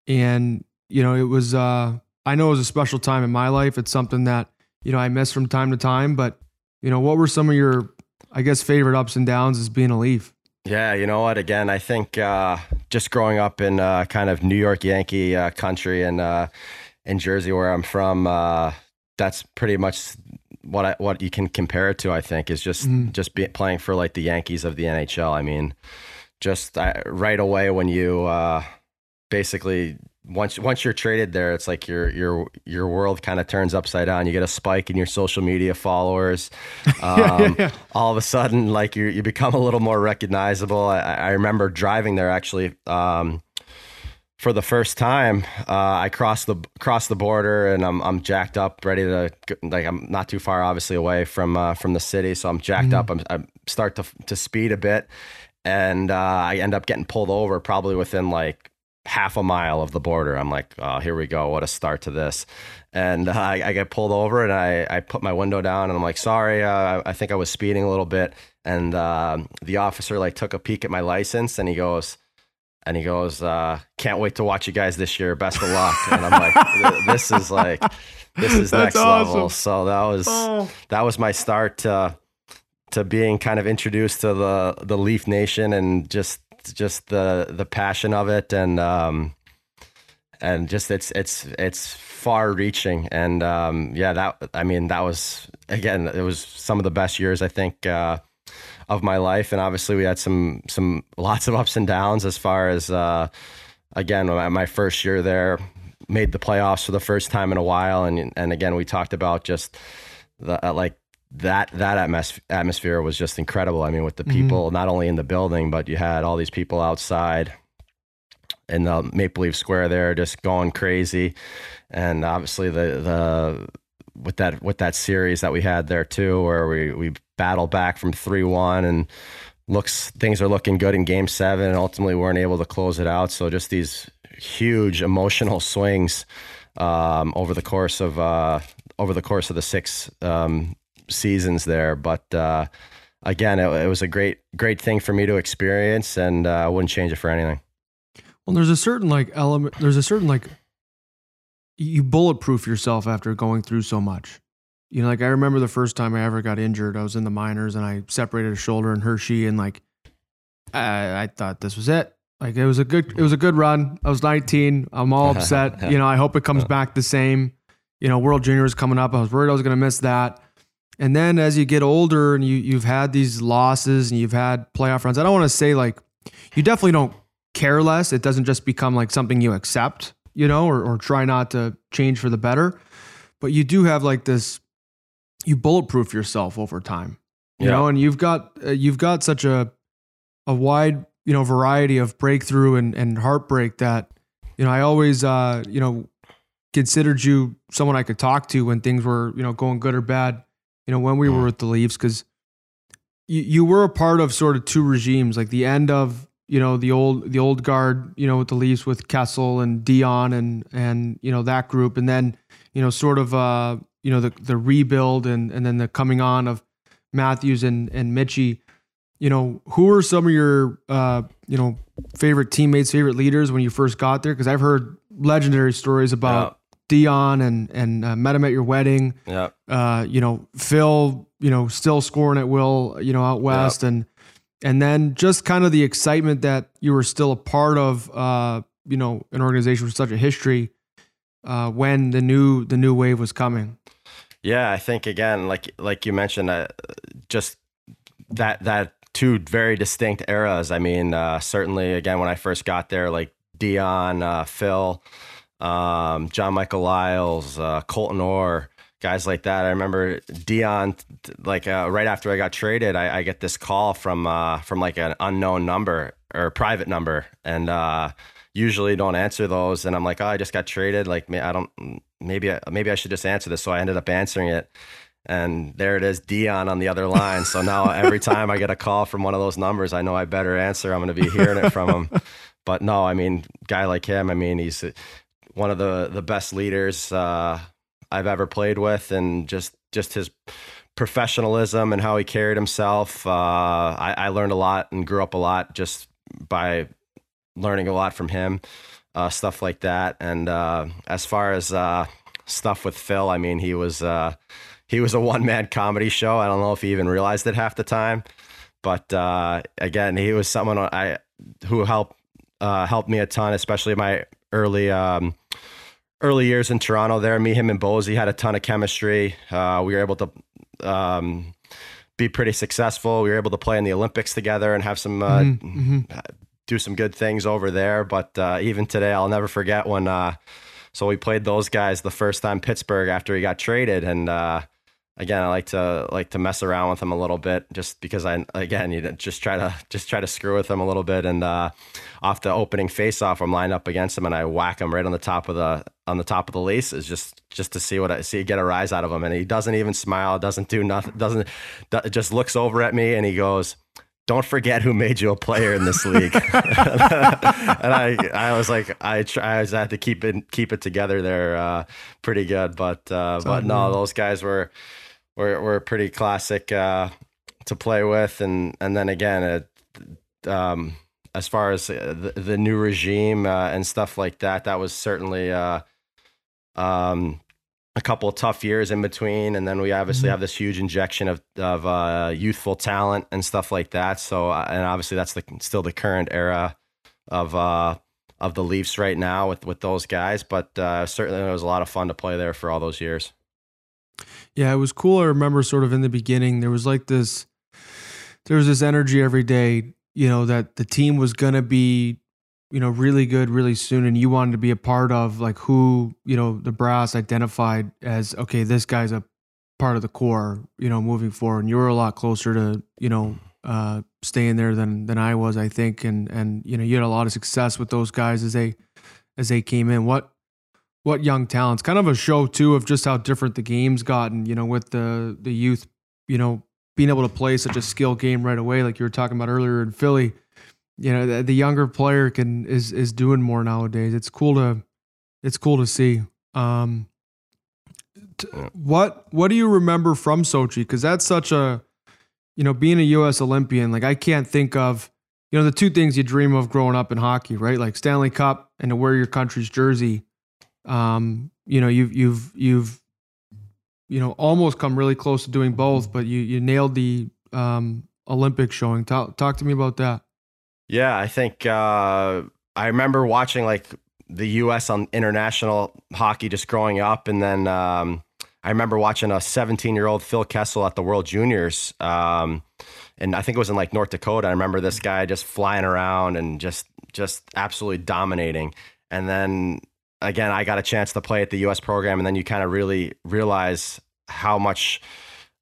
And you know it was uh, I know it was a special time in my life. It's something that you know I miss from time to time but you know what were some of your I guess favorite ups and downs as being a Leaf Yeah, you know what? Again, I think uh, just growing up in uh, kind of New York Yankee uh, country and uh, in Jersey, where I'm from, uh, that's pretty much what I, what you can compare it to. I think is just Mhm. just be, playing for like the Yankees of the NHL. I mean, just uh, right away when you uh, basically once once you're traded there, it's like your your your world kind of turns upside down. You get a spike in your social media followers. (laughs) Um, yeah. all of a sudden, like you you become a little more recognizable. I, I remember driving there actually um, for the first time. Uh, I crossed the crossed the border and I'm I'm jacked up, ready to like I'm not too far, obviously away from uh, from the city, so I'm jacked Mhm. up. I'm, I start to to speed a bit, and uh, I end up getting pulled over probably within like half a mile of the border. I'm like, oh, here we go. What a start to this. And uh, I, I get pulled over and I, I put my window down and I'm like, sorry, uh, I think I was speeding a little bit. And uh, the officer like took a peek at my license and he goes, and he goes, uh, can't wait to watch you guys this year. Best of luck. And I'm like, this is like, this is (laughs) That's next level. So that was, Oh. that was my start to to being kind of introduced to the the Leaf Nation and just just the the passion of it and um and just it's it's it's far reaching. And um yeah that I mean that was again it was some of the best years I think uh of my life. And obviously we had some some lots of ups and downs as far as uh again my, first year there made the playoffs for the first time in a while. And and again we talked about just the uh, like that that atmos- atmosphere was just incredible. I mean, with the Mhm. people not only in the building, but you had all these people outside in the Maple Leaf Square there, just going crazy. And obviously, the the with that with that series that we had there too, where we we battled back from three one and looks things are looking good in Game Seven, and ultimately weren't able to close it out. So just these huge emotional swings um, over the course of uh, over the course of the six um, seasons there. But uh, again, it, it was a great great thing for me to experience, and uh, I wouldn't change it for anything. Well, there's a certain like element. There's a certain like you bulletproof yourself after going through so much. You know, like I remember the first time I ever got injured. I was in the minors and I separated a shoulder in Hershey, and like I, I thought this was it. Like it was a good, it was a good run. I was 19. I'm all upset. (laughs) you know, I hope it comes back the same. You know, World Juniors coming up. I was worried I was going to miss that. And then as you get older and you you've had these losses and you've had playoff runs, I don't want to say like you definitely don't care less. It doesn't just become like something you accept, you know, or, or try not to change for the better. But you do have like this, you bulletproof yourself over time, you Yeah. know, and you've got uh, you've got such a a wide you know variety of breakthrough and and heartbreak that you know I always uh you know considered you someone I could talk to when things were you know going good or bad. You know when we were with the Leafs because you you were a part of sort of two regimes, like the end of you know the old the old guard, you know with the Leafs with Kessel and Dion and and you know that group, and then you know sort of uh you know the the rebuild and and then the coming on of Matthews and and Mitchie. You know who are some of your uh you know favorite teammates, favorite leaders when you first got there? Because I've heard legendary stories about Dion and and uh, met him at your wedding. Yeah. Uh, you know, Phil, you know, still scoring at will, you know, out west, and and then just kind of the excitement that you were still a part of, uh, you know, an organization with such a history uh, when the new the new wave was coming. Yeah, I think again, like like you mentioned, uh, just that that two very distinct eras. I mean, uh, certainly again when I first got there, like Dion, uh, Phil, um, John Michael Liles, uh, Colton Orr, guys like that. I remember Dion, like uh, right after I got traded, I, I get this call from uh, from like an unknown number or private number, and uh, usually don't answer those. And I'm like, oh, I just got traded. Like, I don't, maybe I, maybe I should just answer this. So I ended up answering it. And there it is, Dion on the other line. So now every time I get a call from one of those numbers, I know I better answer. I'm going to be hearing it from him. (laughs) But no, I mean, guy like him, I mean, he's one of the the best leaders uh, I've ever played with, and just just his professionalism and how he carried himself. Uh, I, I, learned a lot and grew up a lot just by learning a lot from him, uh, stuff like that. And uh, as far as uh, stuff with Phil, I mean, he was uh, he was a one man comedy show. I don't know if he even realized it half the time, but again, he was someone I who helped helped me a ton, especially my early. Um, early years in Toronto there, me, him, and Bozy had a ton of chemistry. Uh, we were able to um, be pretty successful. We were able to play in the Olympics together and have some uh, mm-hmm. mm-hmm. do some good things over there. But uh, even today, I'll never forget when. Uh, so we played those guys the first time Pittsburgh after he got traded, and uh, again, I like to like to mess around with him a little bit, just because I again you just try to just try to screw with him a little bit. And uh, off the opening face off, I'm lined up against him, and I whack him right on the top of the on the top of the laces, just just to see what I see, get a rise out of him. And he doesn't even smile, doesn't do nothing, doesn't just looks over at me, and he goes. Don't forget who made you a player in this league. (laughs) and I, I was like, I, try, I had to keep it, keep it together there, uh, pretty good. But, uh, but no, those guys were, were were pretty classic uh, to play with, and and then again, it, um, as far as uh, the, the new regime uh, and stuff like that, that was certainly uh, um, a couple of tough years in between, and then we obviously mm-hmm. have this huge injection of of uh, youthful talent and stuff like that. So, uh, and obviously that's the still the current era of of the Leafs right now with with those guys. But certainly it was a lot of fun to play there for all those years. Yeah, it was cool. I remember sort of in the beginning, there was like this, there was this energy every day, you know, that the team was going to be, you know, really good really soon. And you wanted to be a part of like who, you know, the brass identified as, okay, this guy's a part of the core, you know, moving forward. And you were a lot closer to, you know, uh, staying there than, than I was, I think. And, and, you know, you had a lot of success with those guys as they, as they came in. What, what young talents. Kind of a show too of just how different the game's gotten. You know, with the the youth, you know, being able to play such a skill game right away, like you were talking about earlier in Philly. You know, the, the younger player can is is doing more nowadays. It's cool to it's cool to see. Um, t- what what do you remember from Sochi? Because that's such a you know being a U.S. Olympian. Like I can't think of you know the two things you dream of growing up in hockey, right? Like Stanley Cup and to wear your country's jersey um, you know, you've you've you've you know almost come really close to doing both, but you you nailed the um, Olympic showing. Talk talk to me about that. Yeah, I think uh, I remember watching like the U.S. on international hockey just growing up, and then um, I remember watching a 17 year old Phil Kessel at the World Juniors. Um, and I think it was in like North Dakota. I remember this guy just flying around and just just absolutely dominating. And then again, I got a chance to play at the U.S. program, and then you kind of really realize how much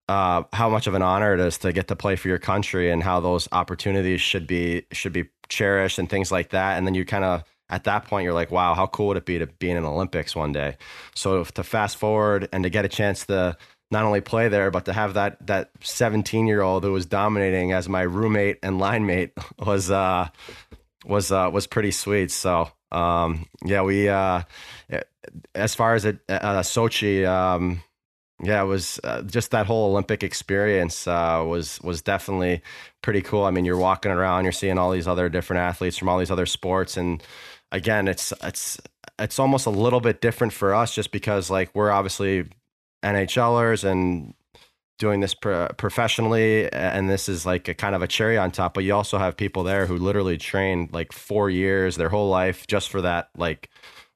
uh, how much of an honor it is to get to play for your country, and how those opportunities should be should be cherished and things like that. And then you kind of at that point you're like, wow, how cool would it be to be in an Olympics one day? So to fast forward and to get a chance to not only play there, but to have that that 17 year old who was dominating as my roommate and line mate (laughs) was uh, was uh, was pretty sweet. So um, yeah, we uh, as far as it, uh, Sochi, um, yeah, it was uh, just that whole Olympic experience uh, was was definitely pretty cool. I mean, you're walking around, you're seeing all these other different athletes from all these other sports, and again, it's it's it's almost a little bit different for us just because like we're obviously NHLers and doing this pro- professionally and this is like a kind of a cherry on top but you also have people there who literally train like 4 years their whole life just for that like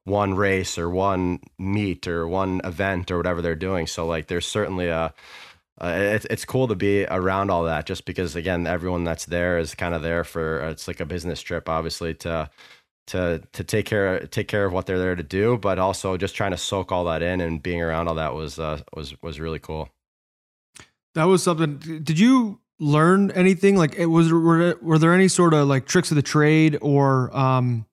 one race or one meet or one event or whatever they're doing. So like there's certainly a uh, it, it's cool to be around all that just because again everyone that's there is kind of there for it's like a business trip obviously to to to take care take care of what they're there to do but also just trying to soak all that in and being around all that was uh, was was really cool that was something. Did you learn anything? Like, it was were were there any sort of like tricks of the trade or um,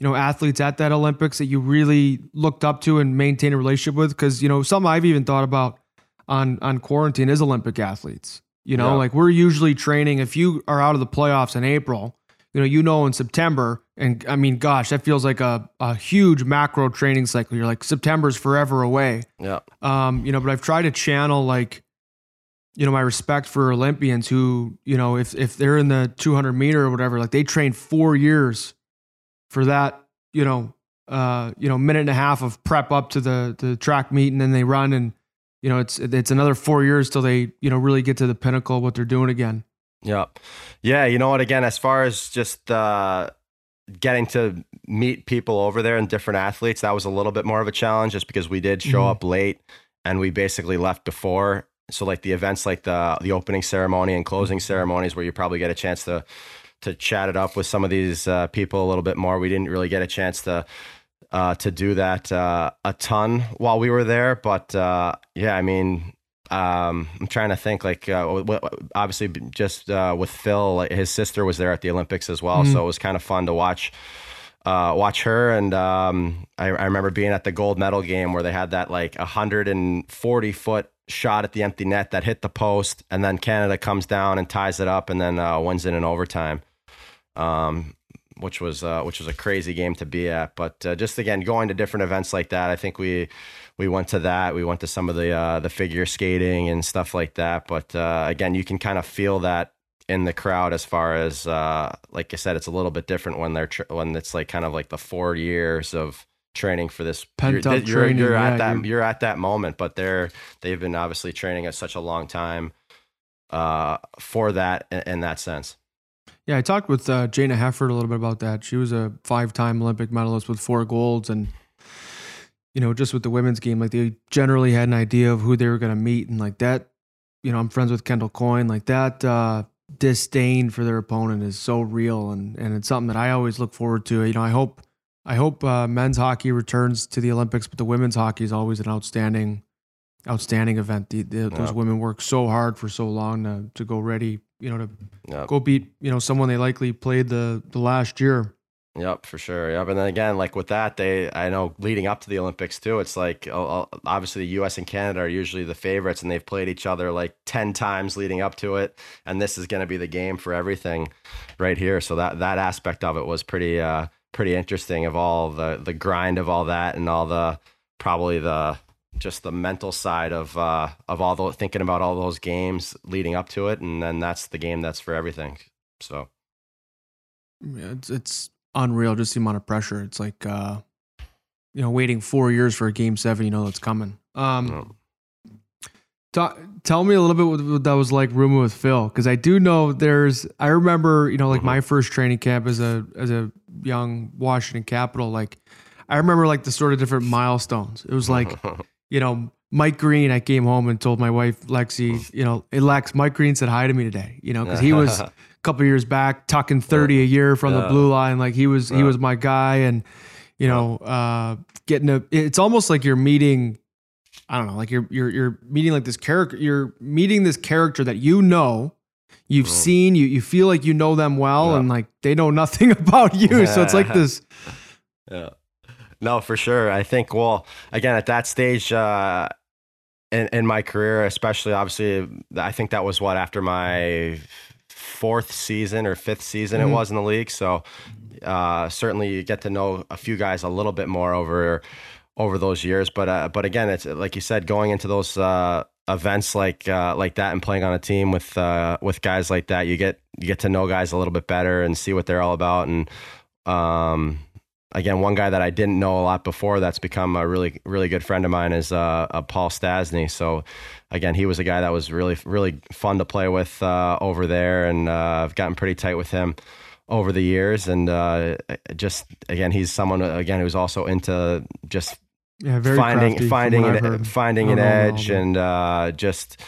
you know athletes at that Olympics that you really looked up to and maintained a relationship with? Because you know, something I've even thought about on on quarantine is Olympic athletes. You know, yeah. like we're usually training. If you are out of the playoffs in April, you know, you know in September, and I mean, gosh, that feels like a, a huge macro training cycle. You're like September's forever away. Yeah. Um, you know, but I've tried to channel like you know my respect for Olympians who you know if if they're in the 200 meter or whatever like they train four years for that you know uh you know minute and a half of prep up to the the track meet and then they run and you know it's it's another four years till they you know really get to the pinnacle of what they're doing again. Yeah. Yeah you know what again as far as just uh getting to meet people over there and different athletes that was a little bit more of a challenge just because we did show mm-hmm. up late and we basically left before so like the events like the the opening ceremony and closing ceremonies where you probably get a chance to to chat it up with some of these uh, people a little bit more. We didn't really get a chance to uh, to do that uh, a ton while we were there, but uh, yeah, I mean. Um, I'm trying to think like uh, obviously just uh, with Phil, like his sister was there at the Olympics as well, mm-hmm. so it was kind of fun to watch uh, watch her. And um, I, I, remember being at the gold medal game where they had that like 140 foot shot at the empty net that hit the post, and then Canada comes down and ties it up, and then uh, wins it in an overtime. Um, which was uh, which was a crazy game to be at. But uh, just again, going to different events like that, I think we we went to that. We went to some of the uh, the figure skating and stuff like that. But uh, again, you can kind of feel that in the crowd as far as uh, like I said, it's a little bit different when they're tr- when it's like kind of like the four years of training for this pent you're, up you're, training. You're yeah, at that you're... you're at that moment, but they're they've been obviously training at such a long time uh, for that in, in, that sense. Yeah, I talked with uh, Jayna Hefford a little bit about that. She was a five-time Olympic medalist with four golds, and you know, just with the women's game, like they generally had an idea of who they were going to meet, and like that. You know, I'm friends with Kendall Coyne. Like that uh, disdain for their opponent is so real, and and it's something that I always look forward to. You know, I hope I hope uh, men's hockey returns to the Olympics, but the women's hockey is always an outstanding, outstanding event. The, the, yep. Those women work so hard for so long to to go ready, you know, to yep. go beat you know someone they likely played the the last year. Yep, for sure. Yep, and then again, like with that, they I know leading up to the Olympics too. It's like obviously the U.S. and Canada are usually the favorites, and they've played each other like ten times leading up to it, and this is going to be the game for everything, right here. So that that aspect of it was pretty. uh pretty interesting of all the the grind of all that and all the probably the just the mental side of uh, of all the thinking about all those games leading up to it, and then that's the game that's for everything. So, yeah, it's it's unreal just the amount of pressure. It's like uh, you know waiting four years for a game seven. You know that's coming. Um, Talk, tell me a little bit what, what, that was like rooming with Phil because I do know there's I remember you know like mm-hmm. my first training camp as a as a young Washington Capital like I remember like the sort of different milestones. It was like (laughs) you know Mike Green. I came home and told my wife Lexi, you know, hey Lex, Mike Green said hi to me today. You know because he was (laughs) a couple years back tucking thirty a year from yeah. the blue line. Like he was he was my guy and you know uh, getting a. It's almost like you're meeting I don't know, like you're you're you're meeting like this character you're meeting this character that you know, you've oh. seen, you you feel like you know them well yeah. and like they know nothing (laughs) about you. Yeah. So it's like this (laughs) Yeah. No, for sure. I think well, again at that stage uh in, in my career, especially obviously I think that was what after my fourth season or fifth season mm-hmm. it was in the league. So uh, certainly you get to know a few guys a little bit more over over those years. But uh, but again, it's like you said, going into those uh, events like uh, like that and playing on a team with uh, with guys like that, you get you get to know guys a little bit better and see what they're all about. And um, again, one guy that I didn't know a lot before that's become a really, really good friend of mine is uh, uh, Paul Stastny. So, again, he was a guy that was really, really fun to play with over there, and I've gotten pretty tight with him over the years. And uh, just again, he's someone again who's also into just Yeah, very finding finding an, finding an don't know him at edge and uh, just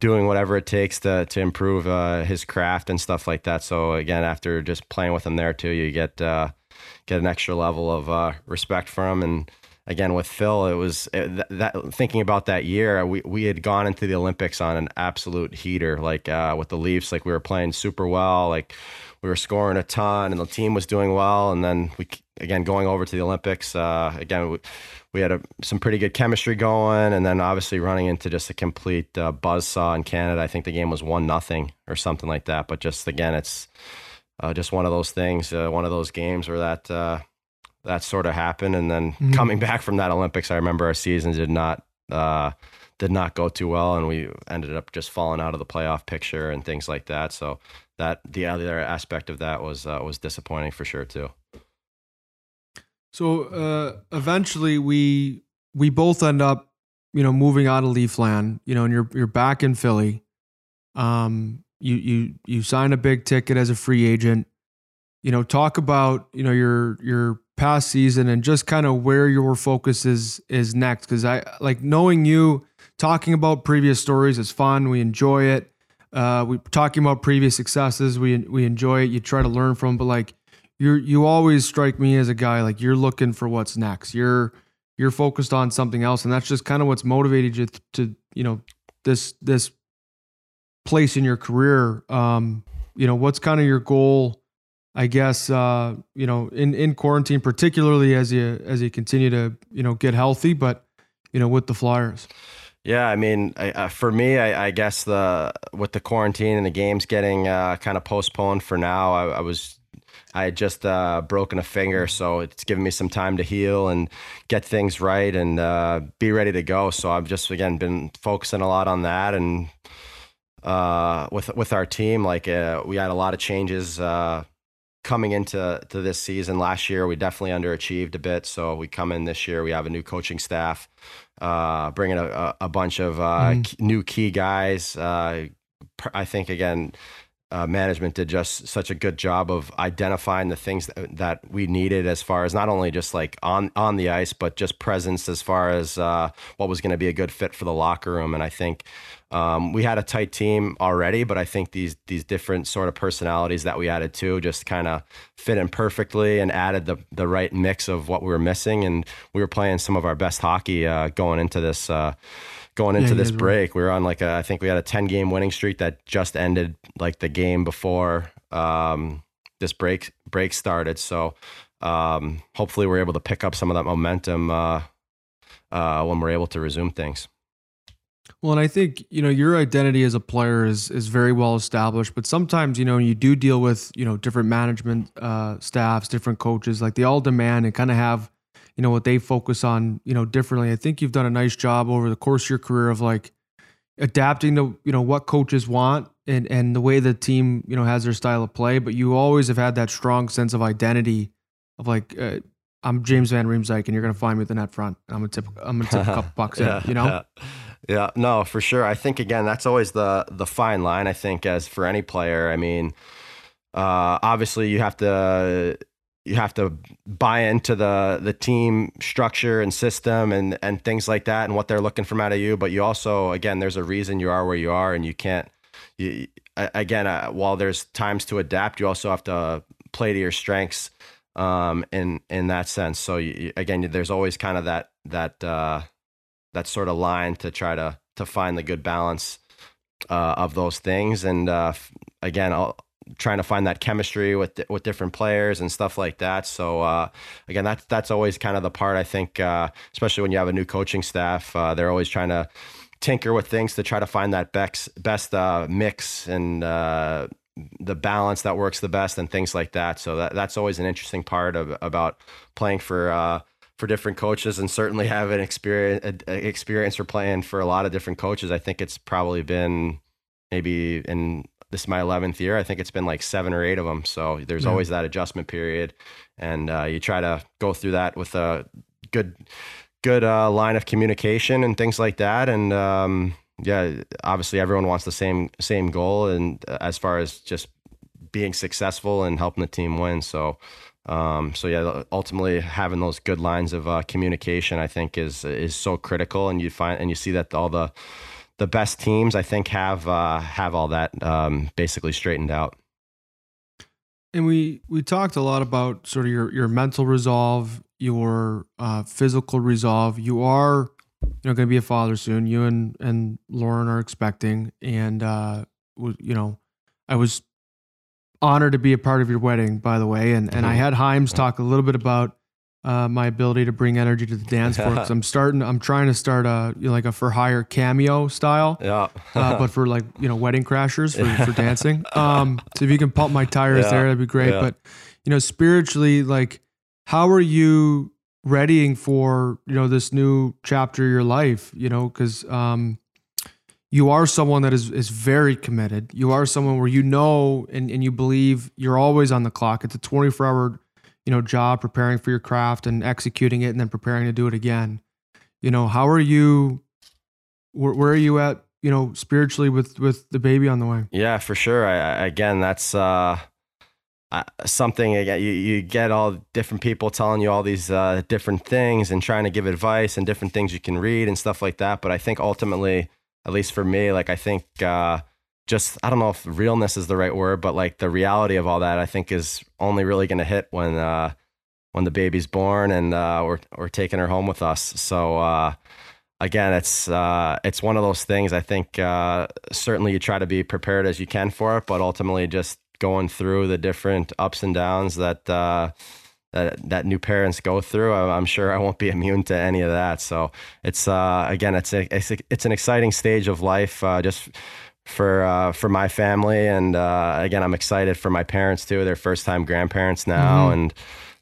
doing whatever it takes to to improve uh, his craft and stuff like that. So again, after just playing with him there too, you get uh, get an extra level of uh, respect for him. And again, with Phil, it was it, that, that thinking about that year, we we had gone into the Olympics on an absolute heater, like uh, with the Leafs, like we were playing super well, like we were scoring a ton, and the team was doing well. And then we again going over to the Olympics, uh, again. We, we had a, some pretty good chemistry going, and then obviously running into just a complete uh, buzzsaw in Canada. I think the game was one nothing or something like that. But just again, it's uh, just one of those things, uh, one of those games where that uh, that sort of happened. And then Mhm. coming back from that Olympics, I remember our season did not uh, did not go too well, and we ended up just falling out of the playoff picture and things like that. So that the other aspect of that was uh, was disappointing for sure too. So uh, eventually, we we both end up, you know, moving out of Leafland. You know, and you're you're back in Philly. Um, you you you sign a big ticket as a free agent. You know, talk about you know your your past season and just kind of where your focus is is next. Because I like knowing you, talking about previous stories is fun. We enjoy it. Uh, we talking about previous successes. We we enjoy it. You try to learn from, but like you're you always strike me as a guy like you're looking for what's next. You're you're focused on something else, and that's just kind of what's motivated you to you know this this place in your career. Um, you know, what's kind of your goal? I guess uh, you know in in quarantine, particularly as you as you continue to you know get healthy, but you know with the Flyers. Yeah, I mean, I, uh, for me, I, I guess the with the quarantine and the games getting uh, kind of postponed for now, I, I was I had just uh, broken a finger, so it's given me some time to heal and get things right and uh, be ready to go. So I've just again been focusing a lot on that and uh, with with our team, like uh, we had a lot of changes. Uh, Coming into to this season last year, we definitely underachieved a bit. So we come in this year, we have a new coaching staff, uh, bringing a, a, bunch of uh, Mhm. new key guys. Uh, I think again, uh, management did just such a good job of identifying the things that, that we needed as far as not only just like on on the ice, but just presence as far as uh, what was going to be a good fit for the locker room. And I think um, we had a tight team already, but I think these these different sort of personalities that we added to just kind of fit in perfectly and added the the right mix of what we were missing. And we were playing some of our best hockey uh, going into this. Going into you this break. We were on like a, I think we had a 10 game winning streak that just ended like the game before um, this break break started. So um, hopefully we're able to pick up some of that momentum uh, uh, when we're able to resume things. Well, and I think you know your identity as a player is is very well established, but sometimes you know you do deal with you know different management uh, staffs, different coaches, like they all demand and kind of have you know what they focus on you know differently. I think you've done a nice job over the course of your career of like adapting to you know what coaches want and and the way the team you know has their style of play, but you always have had that strong sense of identity of like. Uh, I'm James Van Riemsdyk, and you're going to find me at the net front. I'm gonna tip. I'm gonna tip a couple (laughs) bucks in. You know. yeah. Yeah, no, for sure. I think again, that's always the the fine line. I think as for any player, I mean, uh, obviously you have to you have to buy into the the team structure and system and and things like that and what they're looking from out of you. But you also, again, there's a reason you are where you are, and you can't. You, again, uh, while there's times to adapt, you also have to play to your strengths um, in in that sense. So you, again, there's always kind of that that uh, that sort of line to try to to find the good balance uh, of those things. And uh, again, I'll, trying to find that chemistry with with different players and stuff like that. So uh, again, that's that's always kind of the part I think, uh, especially when you have a new coaching staff, uh, they're always trying to tinker with things to try to find that bex, best uh, mix and uh, the balance that works the best and things like that. So that that's always an interesting part of about playing for uh, for different coaches and certainly have an experience experience for playing for a lot of different coaches. I think it's probably been maybe in this is my 11th year. I think it's been like seven or eight of them. So there's Yeah. always that adjustment period, and uh, you try to go through that with a good good uh, line of communication and things like that. And um, yeah, obviously everyone wants the same same goal, and uh, as far as just being successful and helping the team win. So. Um, so yeah, ultimately having those good lines of uh, communication, I think, is is so critical, and you find and you see that all the the best teams, I think, have uh, have all that um, basically straightened out. And we we talked a lot about sort of your your mental resolve, your uh, physical resolve. You are you know going to be a father soon. You and and Lauren are expecting, and uh, you know, I was honored to be a part of your wedding, by the way. And and I Mhm. had Himes talk a little bit about uh, my ability to bring energy to the dance floor. (laughs) I'm starting. I'm trying to start a you know, like a for hire cameo style Yeah, uh, but for like you know wedding crashers for, for (laughs) dancing. Um, so if you can pump my tires Yeah, there, that'd be great. yeah. But you know, spiritually, like, how are you readying for you know this new chapter of your life? You know, because um, you are someone that is is very committed. You are someone where you know and and you believe you're always on the clock. It's a 24 hour you know job preparing for your craft and executing it and then preparing to do it again. You know, how are you? Where, where are you at? You know, spiritually with with the baby on the way. yeah, for sure. I, again, that's uh, I- something you you get all different people telling you all these uh, different things and trying to give advice and different things you can read and stuff like that. But I think ultimately, at least for me, like I think uh, just I don't know if realness is the right word, but like the reality of all that, I think is only really going to hit when uh, when the baby's born and uh, we're we're taking her home with us. So. Uh, again, it's uh, it's one of those things. I think uh, certainly you try to be prepared as you can for it, but ultimately just going through the different ups and downs that uh, that that new parents go through. I'm sure I won't be (laughs) immune to any of that. So it's uh, again, it's a, it's a, it's an exciting stage of life. Uh, just for uh, for my family, and uh, again, I'm excited for my parents too. They're first time grandparents now, Mhm. and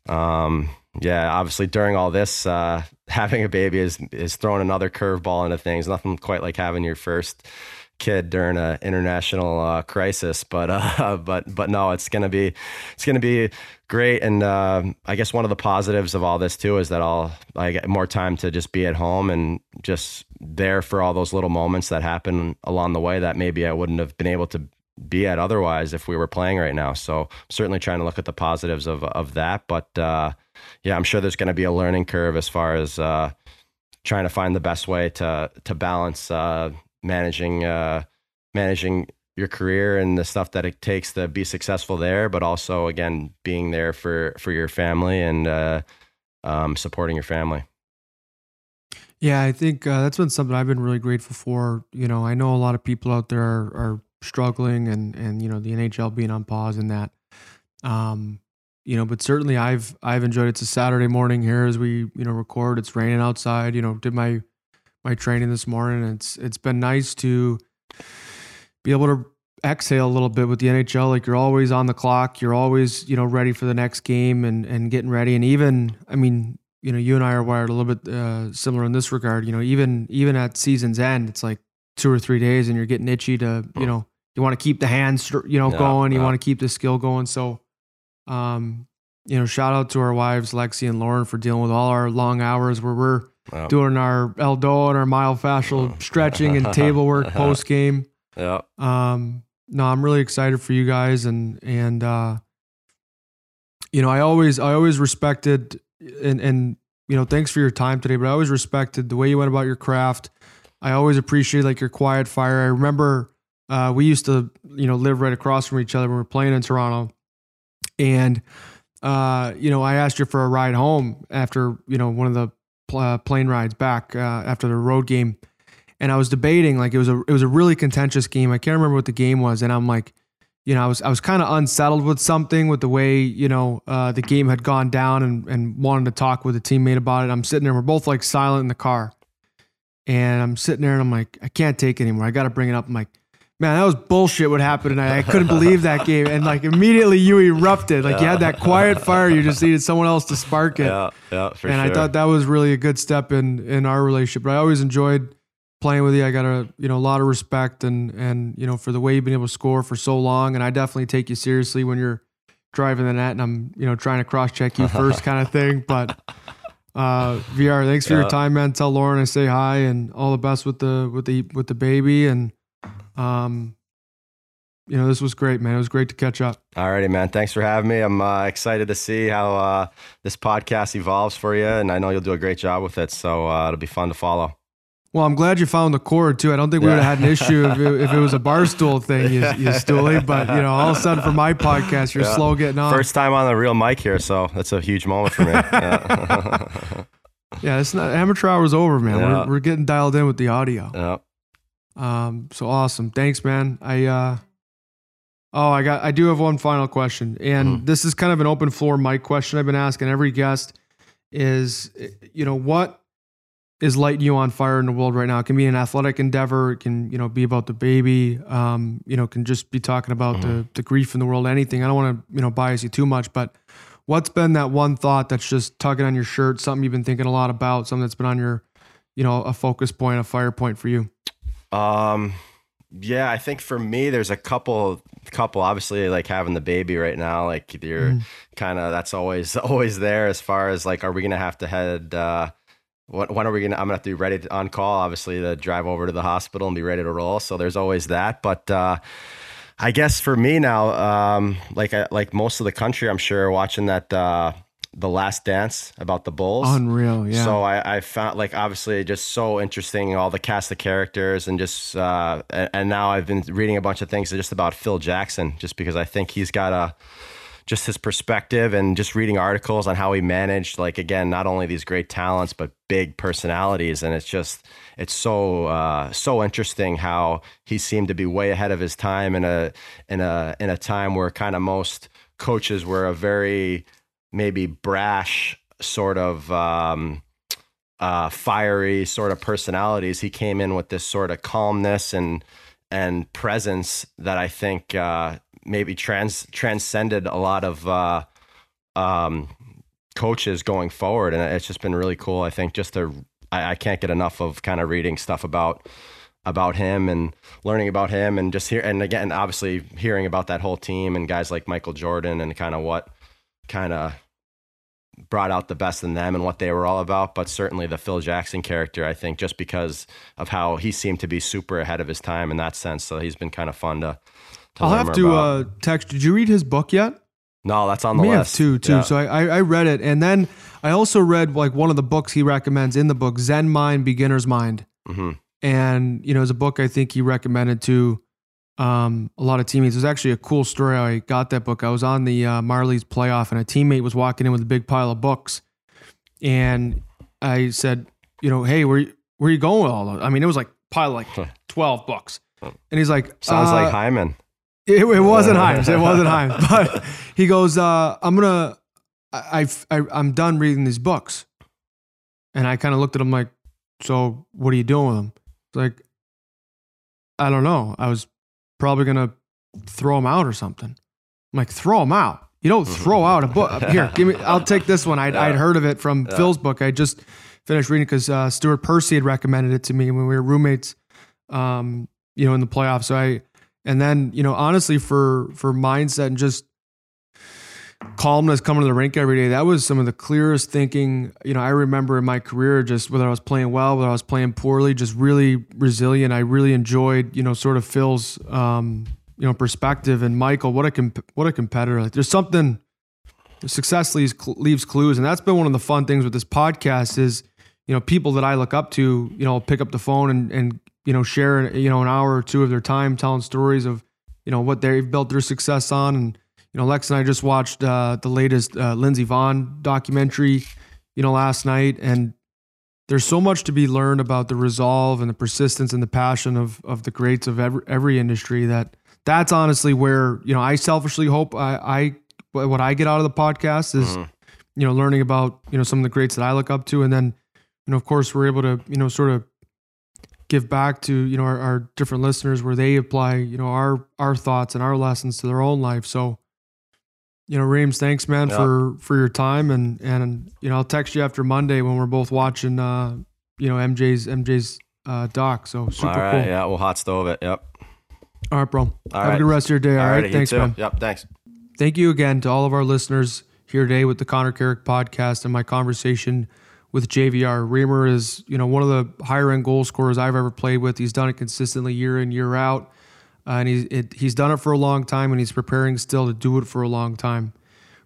um, yeah, obviously during all this, uh, (laughs) having a baby is is throwing another curveball into things. Nothing quite like having your first kid during an international uh, crisis, but uh, (laughs) but but no, it's gonna be it's gonna be great. And uh, I guess one of the positives of all this too is that I'll I get more time to just be at home and just there for all those little moments that happen along the way that maybe I wouldn't have been able to be at otherwise if we were playing right now. So certainly trying to look at the positives of of that, but. Uh, yeah, I'm sure there's going to be a learning curve as far as uh, trying to find the best way to to balance uh, managing uh, managing your career and the stuff that it takes to be successful there, but also again being there for for your family and uh, um, supporting your family. Yeah, I think uh, that's been something I've been really grateful for. You know, I know a lot of people out there are, are struggling, and and you know the NHL being on pause and that. Um, you know, but certainly I've I've enjoyed. It's a Saturday morning here as we you know record. It's raining outside. You know, did my my training this morning. It's it's been nice to be able to exhale a little bit with the NHL. Like you're always on the clock. You're always you know ready for the next game and and getting ready. And even I mean you know, you and I are wired a little bit uh, similar in this regard. You know, even even at season's end, it's like two or three days, and you're getting itchy to, you know, you want to keep the hands, you know, Yeah, going. You yeah. want to keep the skill going. So, um, you know, shout out to our wives, Lexi and Lauren, for dealing with all our long hours where we're Yeah. doing our elbow and our myofascial stretching and (laughs) table work post game. Yeah, Um, no, I'm really excited for you guys, and and uh, you know, I always I always respected and and you know, thanks for your time today, but I always respected the way you went about your craft. I always appreciate like your quiet fire. I remember uh, we used to you know live right across from each other when we were playing in Toronto, and uh, you know, I asked you for a ride home after you know one of the uh, plane rides back uh, after the road game and I was debating like it was a it was a really contentious game. I can't remember what the game was, and I'm like, you know, I was I was kind of unsettled with something with the way you know uh, the game had gone down, and and wanted to talk with a teammate about it. I'm sitting there, we're both like silent in the car, and I'm sitting there, and I'm like, I can't take it anymore. I got to bring it up. I'm like. Man, that was bullshit. What happened tonight? I couldn't believe that game, and like immediately you erupted. Like you had that quiet fire. You just needed someone else to spark it yeah, yeah, for and sure. I thought that was really a good step in in our relationship. But I always enjoyed playing with you. I got a you know a lot of respect and and you know for the way you've been able to score for so long. And I definitely take you seriously when you're driving the net and I'm you know trying to cross check you first kind of thing. But uh, VR, thanks for Yeah. your time, man. Tell Lauren I say hi and all the best with the with the with the baby and um. You know, this was great, man. It was great to catch up. All righty, man. Thanks for having me. I'm uh, excited to see how uh, this podcast evolves for you, and I know you'll do a great job with it. So uh, it'll be fun to follow. Well, I'm glad you found the cord too. I don't think we would have had an issue if it, if it was a bar stool thing, you, (laughs) you stoolie. But you know, all of a sudden for my podcast, you're Yeah. slow getting on. First time on the real mic here, so that's a huge moment for me. (laughs) Yeah. Yeah, it's not amateur hour's over, man. Yeah. We're, we're getting dialed in with the audio. Um, so awesome. Thanks, man. I uh oh, I got I do have one final question, and Mhm. this is kind of an open floor mic question I've been asking every guest. Is you know what is lighting you on fire in the world right now? It can be an athletic endeavor. It can you know be about the baby. Um, you know, can just be talking about the the grief in the world. Anything. I don't want to you know bias you too much, but what's been that one thought that's just tugging on your shirt? Something you've been thinking a lot about. Something that's been on your you know a focus point, a fire point for you. Um, yeah, I think for me, there's a couple, couple. Obviously, like having the baby right now, like you're Mm. kind of that's always (laughs) always there. As far as like, are we gonna have to head? Uh, what when are we gonna? I'm gonna have to be ready to, on call, obviously, to drive over to the hospital and be ready to roll. So there's always that. But uh, I guess for me now, um, like I, like most of the country, I'm sure watching that uh, the Last Dance about the Bulls. Unreal, yeah. So I, I found like obviously just so interesting all the cast of characters and just uh, and, now I've been reading a bunch of things just about Phil Jackson just because I think he's got a just his perspective and just reading articles on how he managed like again not only these great talents but big personalities and it's just it's so uh, so interesting how he seemed to be way ahead of his time in a in a in a time where kind of most coaches were a very maybe brash sort of um, uh, fiery sort of personalities. He came in with this sort of calmness and and presence that I think uh, maybe trans transcended a lot of uh, um, coaches going forward, and it's just been really cool. I think just to I, I can't get enough of kind of reading stuff about about him and learning about him and just hear and again obviously hearing about that whole team and guys like Michael Jordan and kind of what kind of brought out the best in them and what they were all about but certainly the Phil Jackson character I think just because of how he seemed to be super ahead of his time in that sense so he's been kind of fun to, to I'll have to uh, text. Did you read his book yet? no that's on the Me list two too. Yeah. So I, I read it, and then I also read like one of the books he recommends in the book, Zen Mind, Beginner's Mind, Mhm. and you know, it's a book I think he recommended to um, a lot of teammates. It was actually a cool story. I got that book. I was on the uh, Marlies playoff, and a teammate was walking in with a big pile of books, and I said, you know, hey, where where you going with all those? I mean, it was like pile of like twelve books, and he's like, sounds uh, like Hyman it, it wasn't Hyman. It wasn't (laughs) Hyman. But he goes, uh, I'm gonna, I, I, I, I'm done reading these books, and I kind of looked at him like, so what are you doing with them? It's like, I don't know. I was probably gonna throw them out or something. I'm like, throw them out. You don't throw out a book. (laughs) Here, give me. I'll take this one. I'd, I'd heard of it from Yeah. Phil's book. I just finished reading because uh, Stuart Percy had recommended it to me when we were roommates. Um, you know, in the playoffs. So I, and then you know, honestly, for for mindset and just calmness coming to the rink every day, that was some of the clearest thinking. You know, I remember in my career, just whether I was playing well, whether I was playing poorly, just really resilient. I really enjoyed, you know, sort of Phil's, um, you know, perspective. And Michael, what a comp- what a competitor! Like, there's something. Success leaves leaves clues, and that's been one of the fun things with this podcast. Is you know people that I look up to, you know, pick up the phone and and you know share you know an hour or two of their time telling stories of you know what they've built their success on and you know lex and i just watched uh, the latest uh, lindsey vonn documentary you know last night and there's so much to be learned about the resolve and the persistence and the passion of of the greats of every every industry that that's honestly where you know i selfishly hope i i what i get out of the podcast is Mhm. you know learning about you know some of the greats that i look up to and then you know of course we're able to you know sort of give back to you know our, our different listeners where they apply you know our our thoughts and our lessons to their own life so you know Reams thanks man Yeah. for for your time and and you know I'll text you after Monday when we're both watching uh you know MJ's MJ's uh, doc. So super All right. cool. Yeah, we'll hot stove it. Yep. All right, bro. Have right. a good rest of your day. All right. Alrighty, Thanks, man. Yep. Thanks. Thank you again to all of our listeners here today with the Connor Carrick podcast and my conversation with JVR. Reamer is, you know, one of the higher end goal scorers I've ever played with. He's done it consistently year in, year out. Uh, and he's, it, he's done it for a long time and he's preparing still to do it for a long time.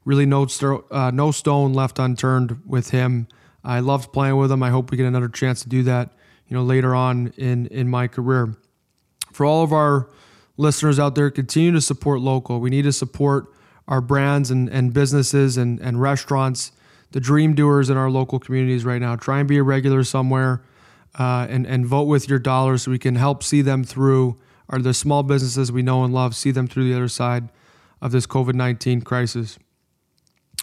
Really, no, uh, no stone left unturned with him. I loved playing with him. I hope we get another chance to do that, you know, later on in, in my career. For all of our listeners out there, continue to support local. We need to support our brands and, and businesses and, and restaurants, the dream doers in our local communities right now. Try and be a regular somewhere uh, and, and vote with your dollars so we can help see them through, or the small businesses we know and love, see them through the other side of this COVID 19 crisis.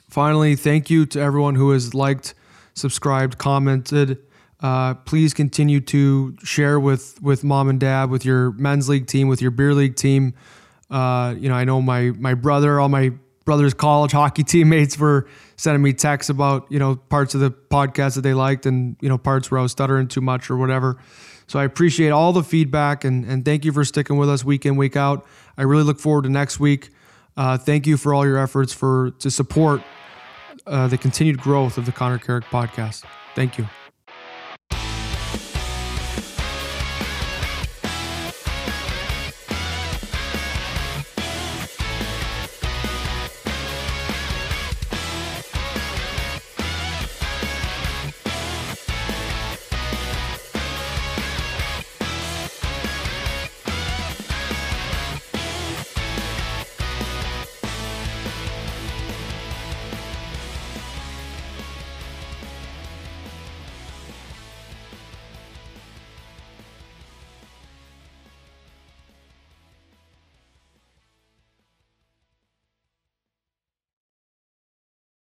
Finally, thank you to everyone who has liked, subscribed, commented. Uh, please continue to share with with mom and dad, with your men's league team, with your beer league team. Uh, you know, I know my my brother, all my brother's college hockey (laughs) teammates were sending me texts about you know parts of the podcast that they liked, and you know parts where I was stuttering too much or whatever. So I appreciate all the feedback and and thank you for sticking with us week in week out. I really look forward to next week. Uh, thank you for all your efforts for to support uh, the continued growth of the Connor Carrick podcast. Thank you.